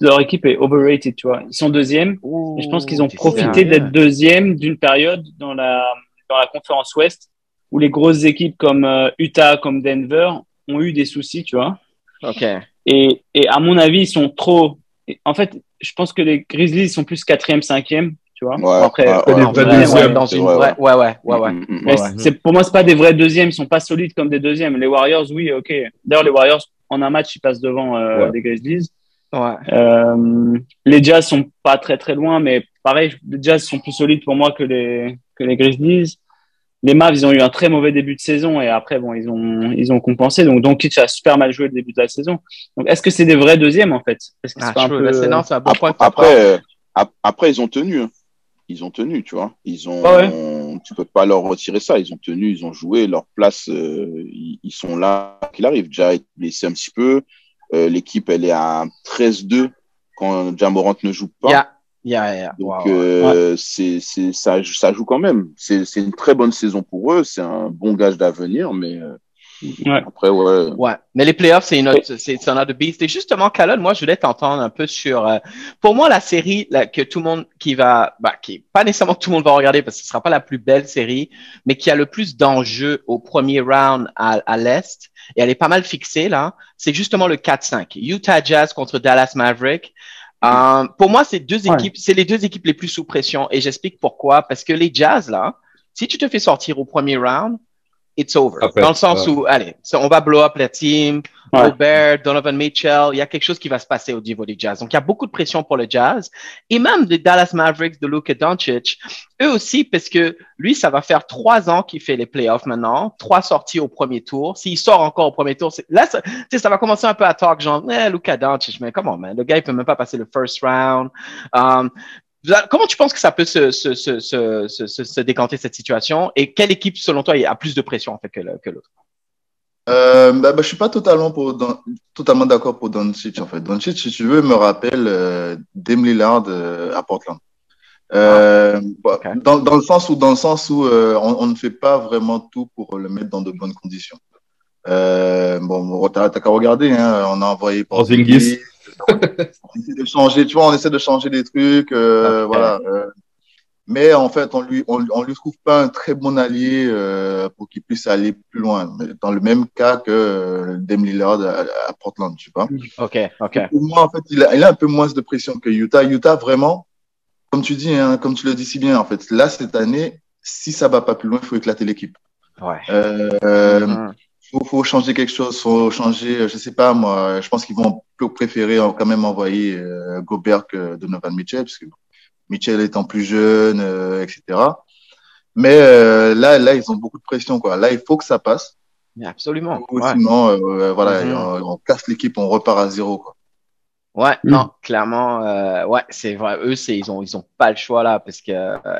leur équipe est overrated, tu vois. Ils sont deuxième. Ouh, je pense qu'ils ont profité d'être deuxième d'une période dans la, dans la conférence Ouest où les grosses équipes comme euh, Utah, comme Denver ont eu des soucis, tu vois. Ok. Et, et à mon avis, ils sont trop. En fait, je pense que les Grizzlies sont plus quatrième, cinquième, tu vois. Ouais, après, ouais, ouais, ouais, ouais, mm, mm, C'est pour moi, c'est pas des vrais deuxièmes. Ils sont pas solides comme des deuxièmes. Les Warriors, oui, ok. D'ailleurs, les Warriors en un match, ils passent devant euh, les Grizzlies. Ouais. Euh, les Jazz sont pas très très loin, mais pareil, les Jazz sont plus solides pour moi que les que les Grizzlies. Les Mavs, ils ont eu un très mauvais début de saison et après, bon, ils ont ils ont compensé. Donc Doncic a super mal joué le début de la saison. Donc est-ce que c'est des vrais deuxièmes en fait? Est-ce que c'est ah, pas un peu... c'est un bon après, après, après, ils ont tenu. Ils ont tenu, tu vois. Ils ont. Ah tu peux pas leur retirer ça. Ils ont tenu, ils ont joué leur place. Euh, ils, sont là qu'il arrive. Déjà blessé un petit peu. Euh, l'équipe, elle est à 13-2 quand Jamorant ne joue pas. Donc, euh, c'est, c'est, ça, ça joue quand même. C'est, c'est une très bonne saison pour eux. C'est un bon gage d'avenir, mais Ouais. Après, ouais. Ouais. Mais les playoffs, c'est une autre, c'est un autre beast. Et justement, Calonne, moi, je voulais t'entendre un peu sur, euh, pour moi, la série là, que tout le monde qui va, bah, qui pas nécessairement que tout le monde va regarder parce que ce sera pas la plus belle série, mais qui a le plus d'enjeux au premier round à, à l'Est. Et elle est pas mal fixée, là. C'est justement le 4-5. Utah Jazz contre Dallas Maverick. Euh, pour moi, c'est deux équipes, c'est les deux équipes les plus sous pression. Et j'explique pourquoi. Parce que les Jazz, là, si tu te fais sortir au premier round, it's over. dans le sens où, allez, on va blow up la team, Robert, Donovan Mitchell, il y a quelque chose qui va se passer au niveau du Jazz. Donc, il y a beaucoup de pression pour le Jazz. Et même les Dallas Mavericks de Luka Doncic, eux aussi, parce que lui, ça va faire trois ans qu'il fait les playoffs maintenant, trois sorties au premier tour. S'il sort encore au premier tour, là, ça, ça va commencer un peu à talk, genre, eh, Luka Doncic, mais comment, man? Le gars, il peut même pas passer le first round. Um, Comment tu penses que ça peut se, se, se, se, se décanter cette situation? Et quelle équipe, selon toi, a plus de pression en fait, que l'autre? Euh, bah, bah, je suis pas totalement pour totalement d'accord pour Doncic en fait. Doncic, si tu veux, me rappelle euh, Dame Lillard euh, à Portland. Euh, ah, bah, dans, dans, le sens où dans le sens où euh, on, on, ne fait pas vraiment tout pour le mettre dans de bonnes conditions. Euh, bon, t'as qu'à regarder, hein, on a envoyé Porzingis on essaie de changer, tu vois, on essaie de changer des trucs, euh, voilà. Euh. mais en fait, on lui, on, on, lui trouve pas un très bon allié euh, pour qu'il puisse aller plus loin. Dans le même cas que Dame Lillard à, Portland, tu vois. Ok, ok. pour moi, en fait, il a, il a, un peu moins de pression que Utah. Utah, vraiment, comme tu dis, hein, comme tu le dis si bien, en fait, là cette année, si ça va pas plus loin, il faut éclater l'équipe. Ouais. Euh, mm faut, faut changer quelque chose, faut changer, je sais pas moi, je pense qu'ils vont préférer quand même envoyer euh, Gobert que Donovan Mitchell, parce que Mitchell étant plus jeune, euh, etc. Mais euh, là, là, ils ont beaucoup de pression, quoi. Là, il faut que ça passe. absolument. Sinon, euh, voilà, mm-hmm. on, casse l'équipe, on repart à zéro, quoi. Ouais, mm. non, clairement, ouais, c'est vrai. Eux, c'est ils ont ils ont pas le choix là parce que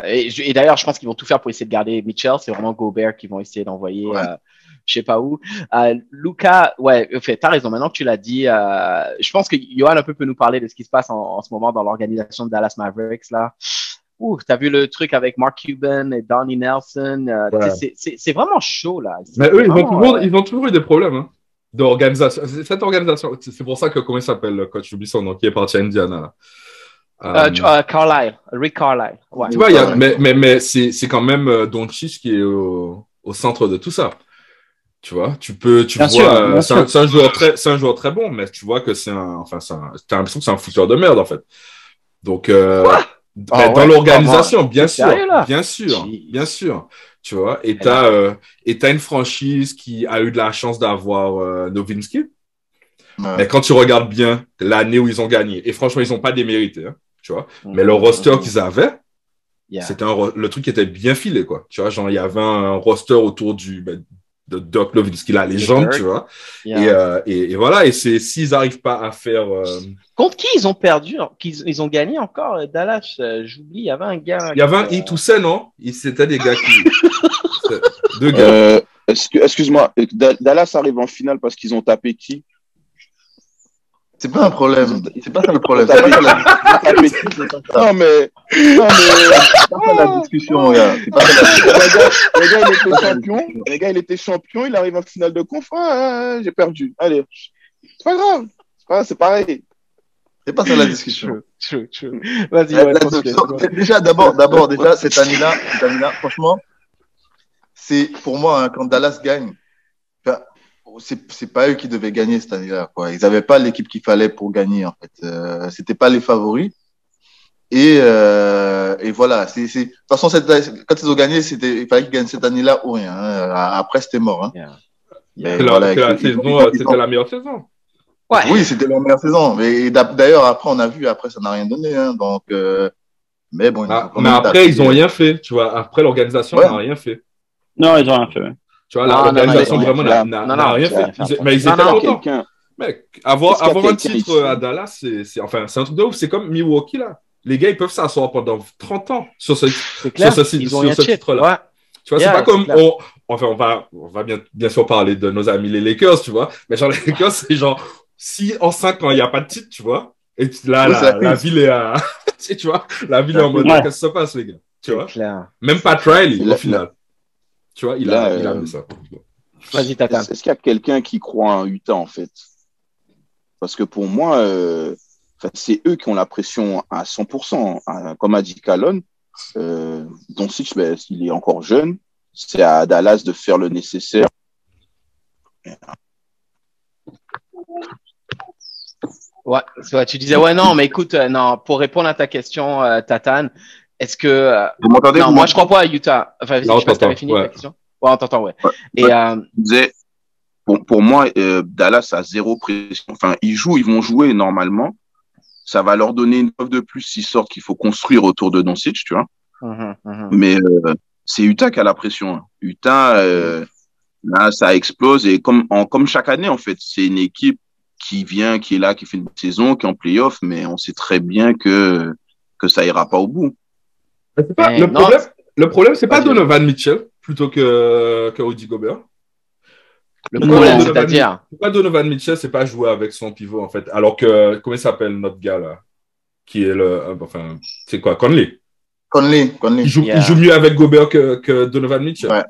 et, et d'ailleurs, je pense qu'ils vont tout faire pour essayer de garder Mitchell. C'est vraiment Gobert qui vont essayer d'envoyer je sais pas où. Euh, Lucas, ouais, fait, t'as raison. Maintenant que tu l'as dit, euh, je pense que Johan un peu peut nous parler de ce qui se passe en, ce moment dans l'organisation de Dallas Mavericks là. Ouh, t'as vu le truc avec Mark Cuban et Donnie Nelson. Euh, c'est vraiment chaud là. Mais eux, ils, ont toujours, ils ont toujours eu des problèmes. Hein, d'organisation. Cette organisation, c'est pour ça que, comment il s'appelle, le coach, j'oublie son nom, qui est parti à Indiana. Euh, euh, Carlisle, Rick Carlisle. Ouais. Tu vois, y a, mais, mais, mais c'est quand même euh, Doncic qui est au, au, centre de tout ça. Tu vois, tu peux, tu vois, euh, c'est un, joueur très, c'est un joueur très bon, mais tu vois que c'est un, enfin, t'as l'impression que c'est un fouteur de merde en fait. Donc, euh, ah dans l'organisation, bien sûr, bien sûr, bien sûr, tu vois. Et t'as, euh, et t'as une franchise qui a eu de la chance d'avoir euh, Novinsky. Mais quand tu regardes bien l'année où ils ont gagné, et franchement, ils ont pas démérité, hein, tu vois. Mais le roster qu'ils avaient, c'était un, le truc qui était bien filé, quoi. Tu vois, genre, il y avait un roster autour du, ben, de Doc Nowitzki, la légende, tu vois. Euh, et, et, voilà, et c'est s'ils n'arrivent pas à faire. Euh, Contre qui ils ont perdu qu'ils, ils ont gagné encore euh, Dallas J'oublie, il y avait un gars. Il y avait un Itoussaint, non? C'était des gars qui. Deux gars. excuse-moi, Dallas arrive en finale parce qu'ils ont tapé qui? C'est pas un problème. C'est pas ça le problème. non, mais. Non, mais. C'est pas ça la discussion, regarde. C'est pas ça Le gars, il était champion. Le gars, il était champion. Il arrive en finale de conf. Ah, j'ai perdu. Allez. C'est pas grave. C'est pareil. C'est pas ça la discussion. Vas-y, ouais, Déjà, d'abord, d'abord, déjà, cette année-là, cette année-là, franchement, c'est pour moi, hein, quand Dallas gagne, c'est pas eux qui devaient gagner cette année-là. Quoi. Ils n'avaient pas l'équipe qu'il fallait pour gagner. En fait, euh, c'était pas les favoris. Et, euh, et voilà. C'est. De toute façon, cette, quand ils ont gagné, c'était, il fallait qu'ils gagnent cette année-là ou rien. Hein. Après, c'était mort. Hein. Mais voilà, la saison, c'était la meilleure saison. Ouais. Oui, c'était la meilleure saison. Mais d'ailleurs, après, on a vu, après, ça n'a rien donné. Hein. Donc, euh, mais bon. Ah, mais après, ils n'ont rien fait. Tu vois, après, l'organisation n'a rien fait. Non, ils n'ont rien fait. Tu vois, l'organisation vraiment n'a rien fait. mais ils étaient contents. Mec, avoir, avoir un titre à Dallas, c'est enfin, un truc de ouf. C'est comme Milwaukee, là. Les gars, ils peuvent s'asseoir pendant 30 ans sur ce, sur ce, sur ce titre-là. Tu vois, c'est pas comme. On, enfin, on va, on va bien, bien sûr parler de nos amis les Lakers, tu vois. Mais genre, les Lakers, c'est genre, si en 5 ans, il n'y a pas de titre, tu vois. Et là, la, la, ville est à. tu vois, la ville est en mode, qu'est-ce qui se passe, les gars Tu vois Même pas Riley, au final. Tu vois, il a, il a mis ça. Vas-y, Tata. Est-ce qu'il y a quelqu'un qui croit en Utah, en fait Parce que pour moi, euh, c'est eux qui ont la pression à 100%. Hein. Comme a dit Calonne, euh, Doncic, ben, il est encore jeune. C'est à Dallas de faire le nécessaire. Ouais, tu disais, ouais, non, mais écoute, euh, non, pour répondre à ta question, euh, Tatane, est-ce que. Euh, vous m'entendez Non, moi, je crois pas à Utah. Enfin, non, je sais pas si t'avais fini ouais. ta question. Ouais, on t'entend, ouais. Et, euh... disais, pour, pour moi, euh, Dallas a zéro pression. Enfin, ils jouent, ils vont jouer normalement. Ça va leur donner une preuve de plus s'ils sortent qu'il faut construire autour de Doncic, tu vois. Mmh, mmh. Mais euh, c'est Utah qui a la pression. Hein. Utah, euh, là, ça explose. Et comme, en, comme chaque année, en fait, c'est une équipe qui vient, qui est là, qui fait une saison, qui est en playoff, mais on sait très bien que, que ça ira pas au bout. Pas, le, problème, le problème, c'est pas Donovan Mitchell plutôt que, que Rudy Gobert. Le problème, c'est-à-dire Pourquoi Donovan Mitchell, c'est pas jouer avec son pivot, en fait? Alors que, comment il s'appelle notre gars, là? Qui est le. Enfin, c'est quoi? Conley Conley. Conley. Il, joue, il joue mieux avec Gobert que, que Donovan Mitchell. Ouais.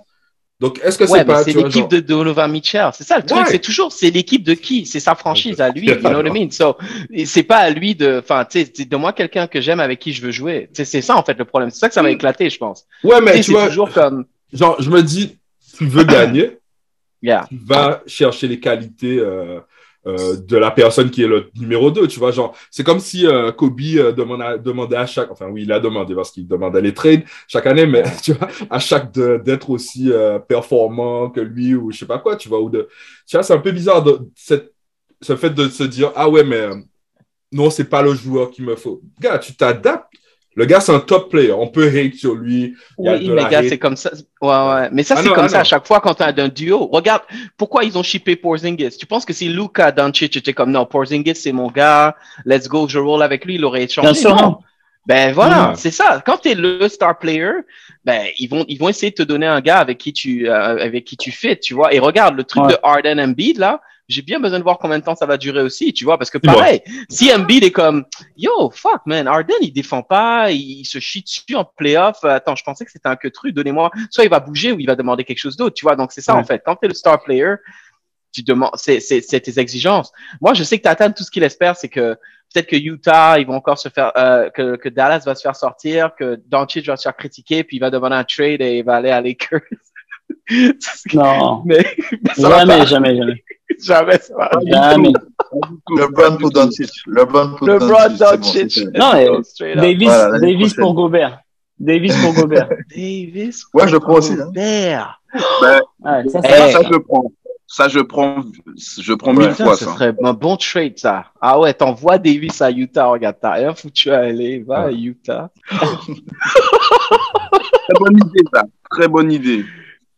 Donc, est-ce que c'est pas. C'est l'équipe de Donovan Mitchell. C'est ça le truc. C'est toujours, c'est l'équipe de qui? C'est sa franchise à lui. You know what I mean? So, c'est pas à lui de. Enfin, tu sais, de moi quelqu'un que j'aime avec qui je veux jouer. C'est ça, en fait, le problème. C'est ça que ça m'a éclaté, je pense. Ouais, mais tu vois. toujours comme. Genre, je me dis, tu veux gagner. yeah. Tu vas chercher les qualités. Euh, euh, de la personne qui est le numéro 2, tu vois, genre, c'est comme si euh, Kobe euh, demandait, à chaque, enfin oui, il a demandé parce qu'il demandait les trades chaque année, mais tu vois, à chaque d'être aussi euh, performant que lui ou je sais pas quoi, tu vois, ou de, tu vois, c'est un peu bizarre de, cette, ce fait de se dire, ah ouais, mais non, c'est pas le joueur qu'il me faut. Gars, tu t'adaptes le gars, c'est un top player. On peut hate sur lui. Oui, mais gars, c'est comme ça. Ouais, ouais. Mais ça, ah c'est comme ah ça à chaque fois quand tu as un duo. Regarde, pourquoi ils ont shippé Porzingis? Tu penses que si Luca Doncic était comme, non, Porzingis, c'est mon gars. Let's go, je roll avec lui. Il aurait changé. Bien sûr, non? Ben voilà, c'est ça. Quand tu es le star player, ben ils vont ils vont essayer de te donner un gars avec qui tu euh, avec qui tu fais, tu vois? Et regarde le truc de Harden Embiid là, j'ai bien besoin de voir combien de temps ça va durer aussi, tu vois, parce que pareil, si Embiid est comme, yo, fuck, man, Arden, il défend pas, il, se chie dessus en playoff, attends, je pensais que c'était un que truc, donnez-moi, soit il va bouger ou il va demander quelque chose d'autre, tu vois, donc c'est ça, en fait. Quand tu es le star player, tu demandes, c'est, c'est, c'est tes exigences. Moi, je sais que Tatan, tout ce qu'il espère, c'est que peut-être que Utah, ils vont encore se faire, euh, que, que Dallas va se faire sortir, que Doncic va se faire critiquer, puis il va demander un trade et il va aller à Lakers. non. Mais, jamais, jamais, jamais. Jamais, ça va. Jamais. LeBron pour Doncic. LeBron pour LeBron Doncic. non, Davis, voilà, Davis pour Gobert. Davis pour Gobert. Davis. Ouais, je prends aussi. Gobert. Hein. Ouais, ça, ça, ça, je prends. Ça, je prends, je prends mille fois ça. Ce serait un bon trade, ça. Ah ouais, t'envoies Davis à Utah, regarde, t'as rien foutu à aller, va à Utah. Très bonne idée, ça. Très bonne idée.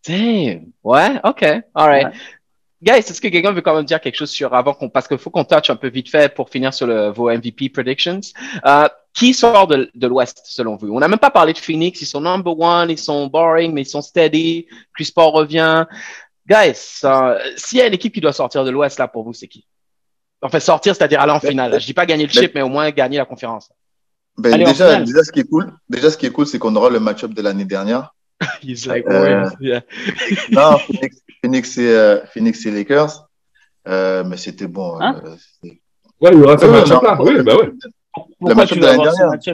Damn. Ouais, ok. All right. Ouais. Guys, est-ce que quelqu'un veut quand même dire quelque chose sur avant qu'on, parce qu'il faut qu'on touche un peu vite fait pour finir sur le, vos MVP predictions. Euh, qui sort de, de l'Ouest selon vous? On n'a même pas parlé de Phoenix. Ils sont number one, ils sont boring, mais ils sont steady. Chris Paul revient. Guys, euh, s'il y a une équipe qui doit sortir de l'Ouest là pour vous, c'est qui? En fait, sortir, c'est-à-dire aller en finale. Je dis pas gagner le chip, mais au moins gagner la conférence. Ben, déjà, déjà, ce qui est cool, déjà, ce qui est cool, c'est qu'on aura le match-up de l'année dernière. He's like, euh, yeah. non, Phoenix, Phoenix, et, euh, Phoenix et Lakers. Euh, mais c'était bon. Hein euh, ouais, il y aura ce match-up là. Oui, bah oui. Le match-up de l'année dernière. Match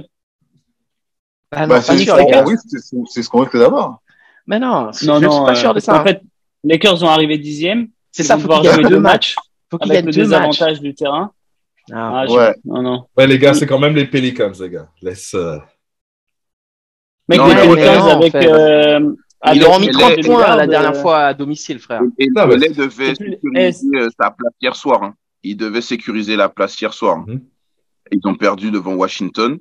ah, bah, c'est ce qu'on risque d'avoir. Mais non, non, non, pas sûr de ça. En fait, Lakers ont arrivé dixième. C'est ça, faut qu'ils gagnent deux matchs. Faut qu'ils gagnent deux avantages du terrain. Ah, ah ouais. Non, non. Ouais, les gars, c'est quand même les Pelicans, les gars. Laisse. Euh... Mais les Pelicans avec. Euh, ils ont mis 30 points la dernière fois à domicile, frère. Et non, le devait sécuriser euh, sa place hier soir. Hein. Il devait sécuriser la place hier soir. Mhm. Ils ont perdu devant Washington.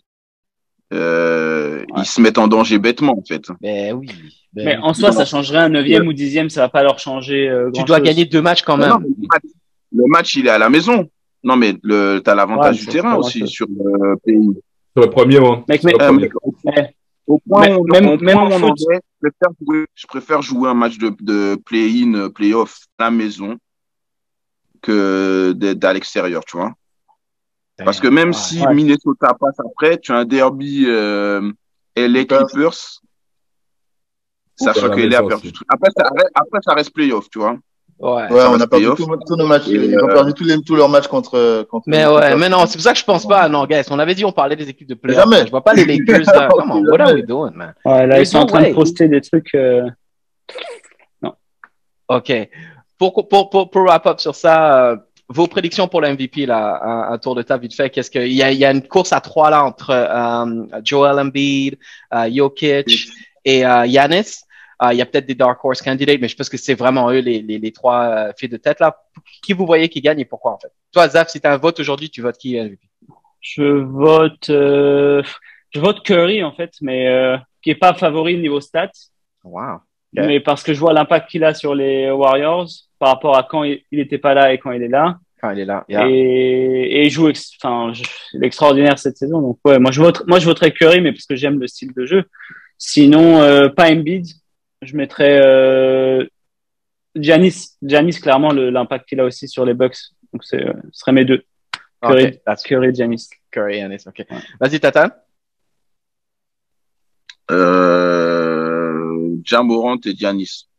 Euh, Ils se mettent en danger bêtement, en fait. Mais oui. Mais, en soi, ça changerait un neuvième ou dixième, ça va pas leur changer. Euh, tu dois gagner deux matchs quand même. le, match, il est à la maison. Non, mais tu as l'avantage du terrain aussi sur le pays. Sur le premier, ouais. Mec, mais, au point où, même, même on en est, je, préfère jouer, je préfère jouer un match de, de play-in, play-off à la maison que d'être à l'extérieur, tu vois. Parce que même si Minnesota passe après, tu as un derby euh, LA Clippers, sachant que LA a perdu tout. Après, ça, après, ça reste playoff, tu vois. Ouais, ouais on a perdu tous nos matchs. Ils ont euh, perdu tous, les, tous leurs matchs contre, contre. Mais ouais, mais non, c'est pour ça que je pense pas. Non, guys, on avait dit on parlait des équipes de playoff. Jamais. Je vois pas les Lakers là. Come on, what are we doing, man? Ouais, là, ils sont en train de poster des trucs. Euh... Non. Ok. Pour, pour, pour, pour wrap up sur ça, euh, vos prédictions pour le MVP, là, un, un, tour de table vite fait. Qu'est-ce qu'il y a, il y a une course à trois là entre euh, Joel Embiid, euh, Jokic et euh. Ah, il y a peut-être des Dark Horse candidates, mais je pense que c'est vraiment eux les, les, les trois euh, filles de tête là. Qui vous voyez qui gagne et pourquoi en fait? Toi, Zaf, si tu as un vote aujourd'hui, tu votes qui MVP Je vote, euh, je vote Curry en fait, mais euh, qui est pas favori niveau stats. Wow. Mais parce que je vois l'impact qu'il a sur les Warriors par rapport à quand il n'était pas là et quand il est là. Quand il est là. Et, et il joue, enfin, l'extraordinaire cette saison. Donc ouais, moi je vote, moi je voterais Curry, mais parce que j'aime le style de jeu. Sinon, euh, pas Embiid je mettrais euh, Giannis, Giannis clairement l'impact qu'il a aussi sur les Bucks. Donc euh, ce serait mes deux. Curry, okay, Curry Giannis. Curry, Giannis, ok. Vas-y, Tata. Euh, Jamorant et Giannis.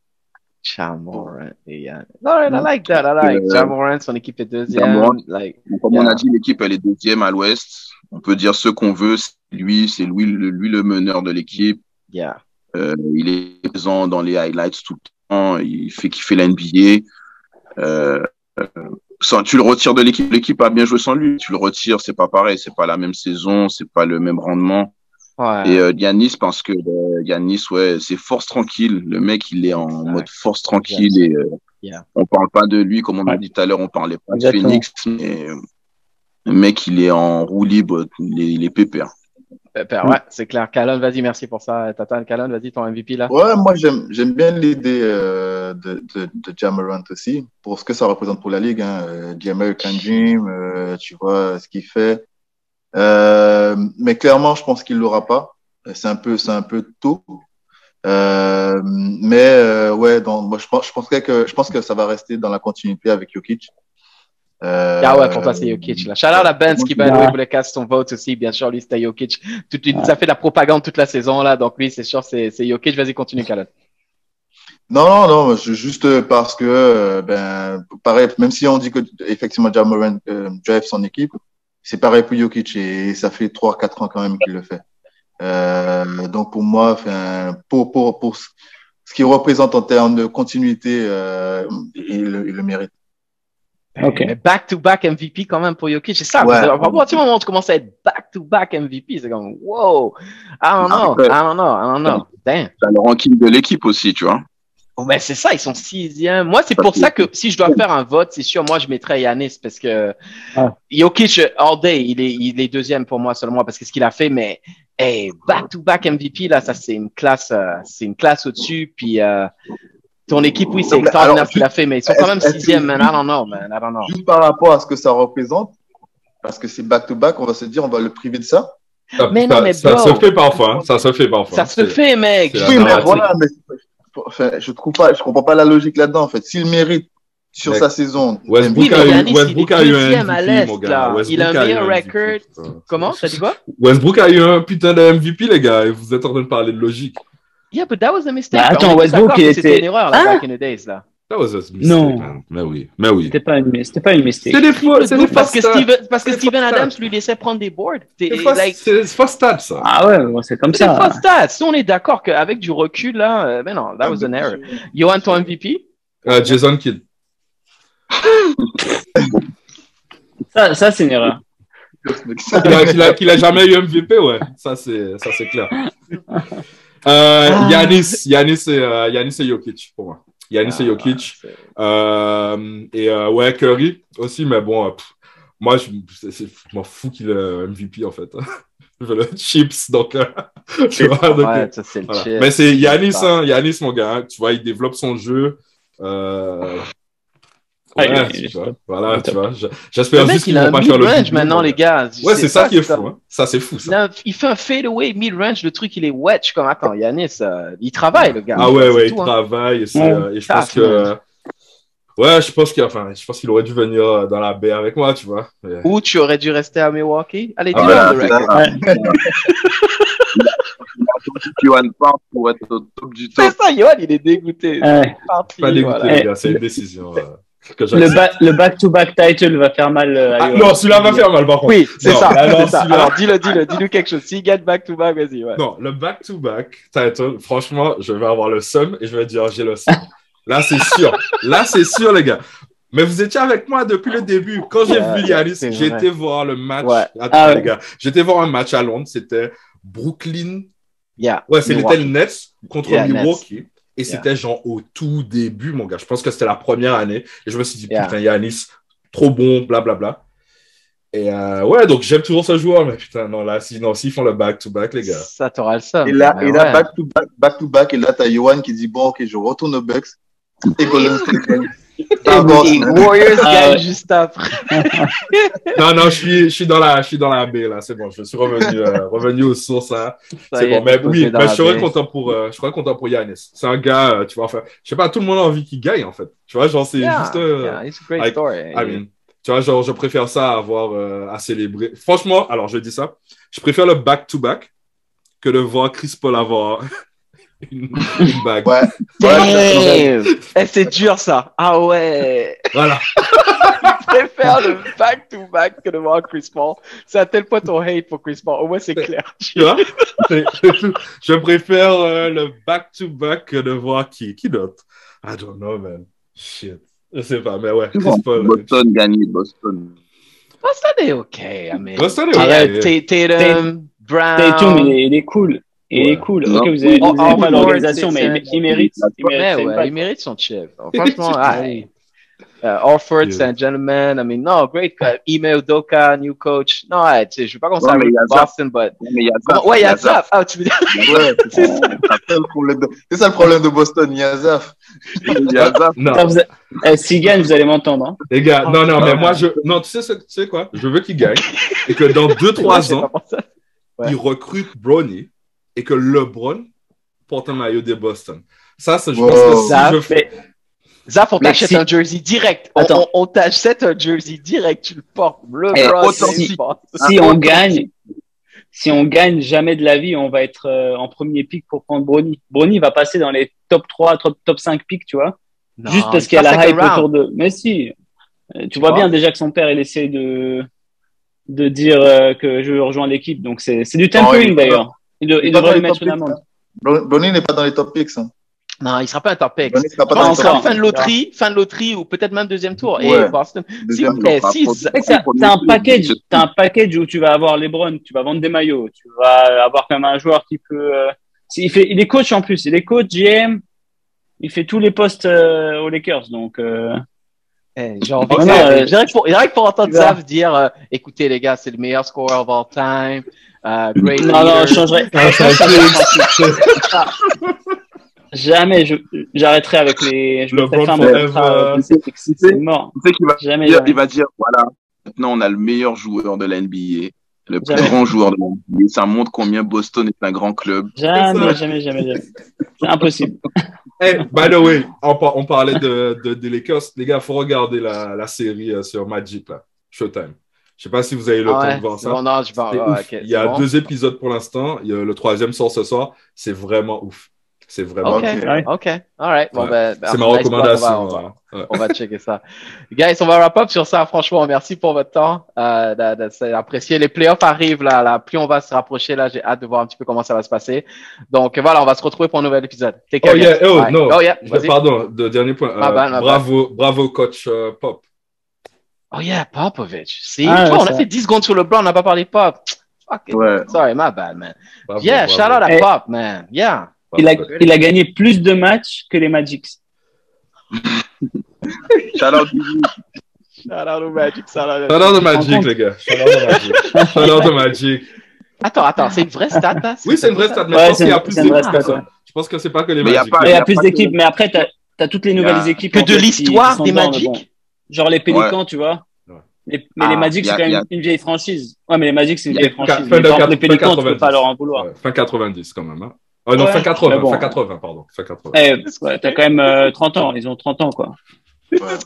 Jamorant et Giannis. No, I like that. I like euh, Jamorant, son équipe est deuxième. like, comme on a dit, l'équipe elle est deuxième à l'Ouest. On peut dire ce qu'on veut. C'est lui, c'est lui, lui le meneur de l'équipe. Yeah. Euh, il est présent dans les highlights tout le temps. Il fait kiffer la NBA. Euh, sans, tu le retires de l'équipe, l'équipe a bien joué sans lui. Tu le retires, c'est pas pareil, c'est pas la même saison, c'est pas le même rendement. Ouais. Et euh, Yanis, parce que euh, Yanis, ouais, c'est force tranquille. Le mec, il est en mode force tranquille et euh, yeah. on parle pas de lui comme on a dit tout à l'heure, on parlait pas de Phoenix, mais euh, le mec, il est en roue libre, il est, il est pépère. Mm. ouais, c'est clair. Calon, vas-y, merci pour ça. Tata, Calon, vas-y, ton MVP là. Ouais, moi j'aime bien l'idée euh, de, de, de Jamarant aussi, pour ce que ça représente pour la Ligue. Hein. Euh, The American Dream, euh, tu vois ce qu'il fait. Euh, mais clairement, je pense qu'il l'aura pas. C'est un peu, c'est un peu tôt. Euh, mais euh, ouais, donc, moi je pense, je pense que je pense que ça va rester dans la continuité avec Jokic. Euh, ah ouais, pour toi, c'est Jokic. Là. Shout out à Benz qui, by the way, voulait casser son vote aussi. Bien sûr, lui, c'était Jokic. Tout, Ça fait de la propagande toute la saison, là. Donc, lui, c'est sûr, c'est Jokic. Vas-y, continue, Khaled. Non, non, non, juste parce que, euh, ben, pareil, même si on dit que, effectivement, Jamoran euh, drive son équipe, c'est pareil pour Jokic et ça fait 3-4 ans quand même qu'il le fait. Euh, donc, pour moi, pour, pour, pour ce qu'il représente en termes de continuité, euh, il, il le mérite. Okay. Mais back-to-back MVP quand même pour Jokic, c'est ça. Ouais. À partir du moment où tu commences à être back-to-back MVP, c'est comme wow, I don't know, I don't know, I don't know. Damn. T'as le ranking de l'équipe aussi, tu vois. Oh, ben c'est ça, ils sont sixième. Moi, c'est pour ça que si je dois faire un vote, c'est sûr, moi, je mettrais Yanis parce que ah. Jokic, all day, il est, il est deuxième pour moi seulement parce que ce qu'il a fait, mais hey, back-to-back MVP, là, ça, c'est une classe, euh, c'est une classe au-dessus. Puis, euh, ton équipe, oui, c'est extraordinaire ce qu'il a fait, mais ils sont quand même sixième, man. I don't know, man. I don't know. Juste par rapport à ce que ça représente, parce que c'est back-to-back, on va se dire, on va le priver de ça. Ça, mais non, mais ça, se fait parfois. Hein. Ça se fait parfois. Ça se fait, mec. Oui, mais voilà, mais enfin, je trouve pas, je comprends pas la logique là-dedans, en fait. S'il mérite sur sa saison. Westbrook, a, eu, Westbrook a eu un MVP, il a un meilleur record. Comment? Ça dit quoi? Westbrook a eu un putain de MVP, les gars, et vous êtes en train de parler de logique. Yeah, but that was a mistake. Bah, attends, Westbrook, il était. C'était une erreur, là, hein? back in the days, là. That was a mistake, non. Man. Mais oui, mais oui. C'était pas une, c'était pas une mistake. C'est des faux, c'est des parce que Steven, parce que Steven Adams lui laissait prendre des boards. C'est like... faux stats, ça. Ah ouais, c'est comme ça. C'est faux stats. Si on est d'accord qu'avec du recul, là, euh, mais non, that was an error. Johan, ton MVP? Uh, Jason Kidd. ça, Ça, c'est une erreur. Qu'il a, a, jamais eu MVP, ouais. Ça, c'est, ça, c'est clair. Euh, Yanis, Yanis et, euh, Yanis et Jokic, pour moi. Yanis et ah, Jokic. Euh, et euh, ouais, Curry aussi, mais bon, euh, moi, je, je m'en fous qu'il ait MVP, en fait. je veux le chips, donc, euh, tu vois, donc, ouais, ça, c'est voilà. Mais c'est Yanis, hein, Yanis, mon gars, hein, tu vois, il développe son jeu. Euh, Ouais, tu vois, voilà, tu vois. J'espère juste qu'il vont pas faire le range maintenant, les gars. Ouais, c'est ça qui est fou. Hein. Ça, c'est fou. Ça. il fait un fadeaway mid-range, le truc, il est wedge comme attends, Yanis, euh, il travaille, le gars. Ah ouais, ouais, il hein. travaille. Et, euh, et je pense que. Ouais, je pense qu'il enfin, je pense qu'il aurait dû venir euh, dans la baie avec moi, tu vois. Mais... Ou tu aurais dû rester à Milwaukee. Allez, dis-le ah, ouais, Yohan part pour être au top du top. C'est ça, Yohan, il est dégoûté. Ouais. Pas dégoûté, voilà. les gars, c'est une décision. Le, back-to-back title va faire mal. Euh, ah, non, celui-là va faire mal par contre. Oui, c'est ça. Alors, ça. alors dis-le, dis-le, dis-le quelque chose. S'il gagne back-to-back, vas-y. Ouais. Non, le back-to-back title, franchement, je vais avoir le seum et je vais dire j'ai le seum. Là, c'est sûr. Là, c'est sûr, les gars. Mais vous étiez avec moi depuis le début. Quand j'ai vu Yanis, j'étais voir le match. Ouais. Attends, ah, les gars. J'étais voir un match à Londres. C'était Brooklyn. Yeah. Ouais, c'était le Nets contre Milwaukee. Et c'était genre au tout début, mon gars. Je pense que c'était la première année. Et je me suis dit, putain, Yanis, trop bon, blablabla. Bla, bla. Et euh, ouais, donc j'aime toujours ce joueur, mais putain, non, là, sinon, s'ils font le back-to-back, les gars. Ça t'aura le seum. Et là, et là back-to-back, back-to-back, et là, t'as Yohan qui dit, bon, ok, je retourne au Bucks. Et Golden State et Warriors ah, gagne juste après. non, non, je suis, je suis dans la, je suis dans la baie, là. C'est bon, je suis revenu, euh, revenu aux sources, là. C'est bon, mais oui, mais je serais content pour, euh, je serais content pour Yanis. C'est un gars, euh, tu vois, enfin, je sais pas, tout le monde a envie qu'il gagne, en fait. Tu vois, genre, c'est yeah, juste, yeah, it's a great like, story. I mean, tu vois, genre, je préfère ça à avoir, euh, à célébrer. Franchement, alors, je dis ça. Je préfère le back-to-back -back que de voir Chris Paul avoir une, bague. Ouais. ouais eh, c'est dur ça. Ah ouais. Voilà. Je préfère le back-to-back -back que de voir Chris Paul. C'est à tel point ton hate pour Chris Paul. Au moins, c'est clair. Tu vois Je préfère euh, le back-to-back -back que de voir qui Qui d'autre? I don't know, man. Shit. Je sais pas, mais ouais. Chris Paul, Boston gagne, Boston. Boston est OK. I mean, Boston est OK. Tatum, Brown. Tatum, il est cool. Il est cool. Ok, vous avez, vous avez pas l'organisation, mais il, mérite. Il mérite, ouais, ouais, il mérite son chef. Franchement, ah, uh, Orford, yeah. c'est un gentleman. I mean, no, great. Uh, Ime Udoka, new coach. Non, ouais, tu sais, je vais pas commencer avec Boston, but. Mais y a Zaf. Ouais, il y a Zaf. Ah, tu veux dire. Ouais, c'est ça. ça le problème de Boston, il y a Zaf. Il y a Zaf. Non. Vous a... eh, S'il gagne, vous allez m'entendre. Hein. Les gars, non, non, mais moi, je. Non, tu sais, tu sais quoi? Je veux qu'il gagne. Et que dans 2-3 ans, il recrute Brownie et que LeBron porte un maillot de Boston. Ça, je wow. pense que si Zaf, je fais... Zaf, on t'achète si... un jersey direct. On, on, on t'achète un jersey direct. Tu le portes. LeBron, si, si on gagne, si on gagne jamais de la vie, on va être euh, en premier pick pour prendre Brony. Brony va passer dans les top 3, top, top 5 picks, tu vois. Non, Juste parce qu'il y a la hype autour de. Mais si, euh, tu vois bien déjà que son père, il essaie de, de dire euh, que je veux rejoindre l'équipe. Donc c'est du tempering d'ailleurs. Il, de, il devrait lui mettre une amende. Bonnie n'est pas dans les top picks. Hein. Non, il sera pas un top pick. Il sera pas dans sera fin de loterie, fin de loterie ou peut-être même deuxième tour. Ouais. Et Boston, deuxième si, c'est un package, t'as un package où tu vas avoir LeBron, tu vas vendre des maillots, tu vas avoir quand même un joueur qui peut. Euh, il fait, il est coach en plus, il est coach GM, il fait tous les postes euh, aux Lakers, donc. Euh... Eh, j'ai envie de dire, dirais que pour, entendre Zav dire, euh, écoutez les gars, c'est le meilleur scorer of all time, Uh, great non, non, je changerai. jamais j'arrêterai avec les. Je le faire C'est mort. Tu sais qu'il va, jamais, dire, jamais. il va dire voilà, maintenant on a le meilleur joueur de la NBA, le plus grand joueur de la NBA. Ça montre combien Boston est un grand club. Jamais, jamais, jamais, jamais. C'est impossible. Hey, by the way, on, on parlait de, de, de Lakers. Les gars, il faut regarder la, la série euh, sur Magic, là. Showtime. Je sais pas si vous avez le ah temps de voir ça. Bon, non, je ah, okay, Il y a bon. deux épisodes pour l'instant. Le troisième sort ce soir. C'est vraiment ouf. C'est vraiment OK. Cool. OK. All right. Bon, ouais. ben, c'est ma recommandation. On va, on, va, on va, checker ça. Guys, on va wrap up sur ça. Franchement, merci pour votre temps. Euh, c'est apprécié. Les playoffs arrivent là, là. Plus on va se rapprocher là, j'ai hâte de voir un petit peu comment ça va se passer. Donc voilà, on va se retrouver pour un nouvel épisode. Take care, oh, yeah. oh, no. oh yeah. Pardon, de dernier point. Euh, bravo, bravo, coach uh, Pop. Oh yeah, Popovich. See, ah, on a fait 10 secondes sur le blanc, on n'a pas parlé Pop. Fuck it. Ouais. Sorry, my bad, man. yeah, shout out à Pop, man. Yeah. Il a, il a gagné plus de matchs que les Magics. shout out. Shout out au Magic. Shout out au Magic, les gars. Shout out au Magic. Shout out au Magic. Attends, attends, c'est une vraie stat, là? Oui, c'est une vraie stat, mais je pense qu'il y a plus d'équipes. Je pense que c'est pas que les Magic. Il y a plus d'équipes, mais après, tu as, toutes les nouvelles équipes. Que de l'histoire des Magic? Genre les Pélicans, tu vois. mais les ah, Magic, c'est quand même une vieille franchise. Ouais, mais les Magic, c'est une vieille franchise. les Pélicans, tu peux pas leur en vouloir. Fin 90, quand même. Hein. Oh non, fin 80, fin 80, pardon. Fin 80. Eh, t'as quand même 30 euh, ans, ils ont 30 ans, quoi.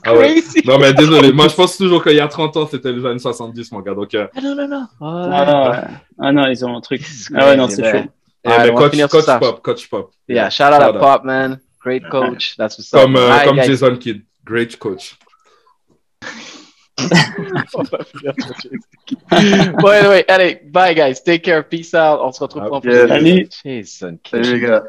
Ah ouais. Non, mais désolé, moi je pense toujours qu'il y a 30 ans, c'était les années 70, mon gars. Donc, euh... Ah non, non, non. Ah, non, ouais. ah non, ils ont un truc. Ah ouais, non, c'est chaud. Yeah, mais coach, coach Pop, coach Pop. Yeah, shout out à Pop, man. Great coach. That's what's up. Comme, euh, comme Jason Kidd. Great coach. bon, anyway, allez, bye guys. Take care. Peace out. On se retrouve pour un prochain. Jason Kidd. Salut les gars.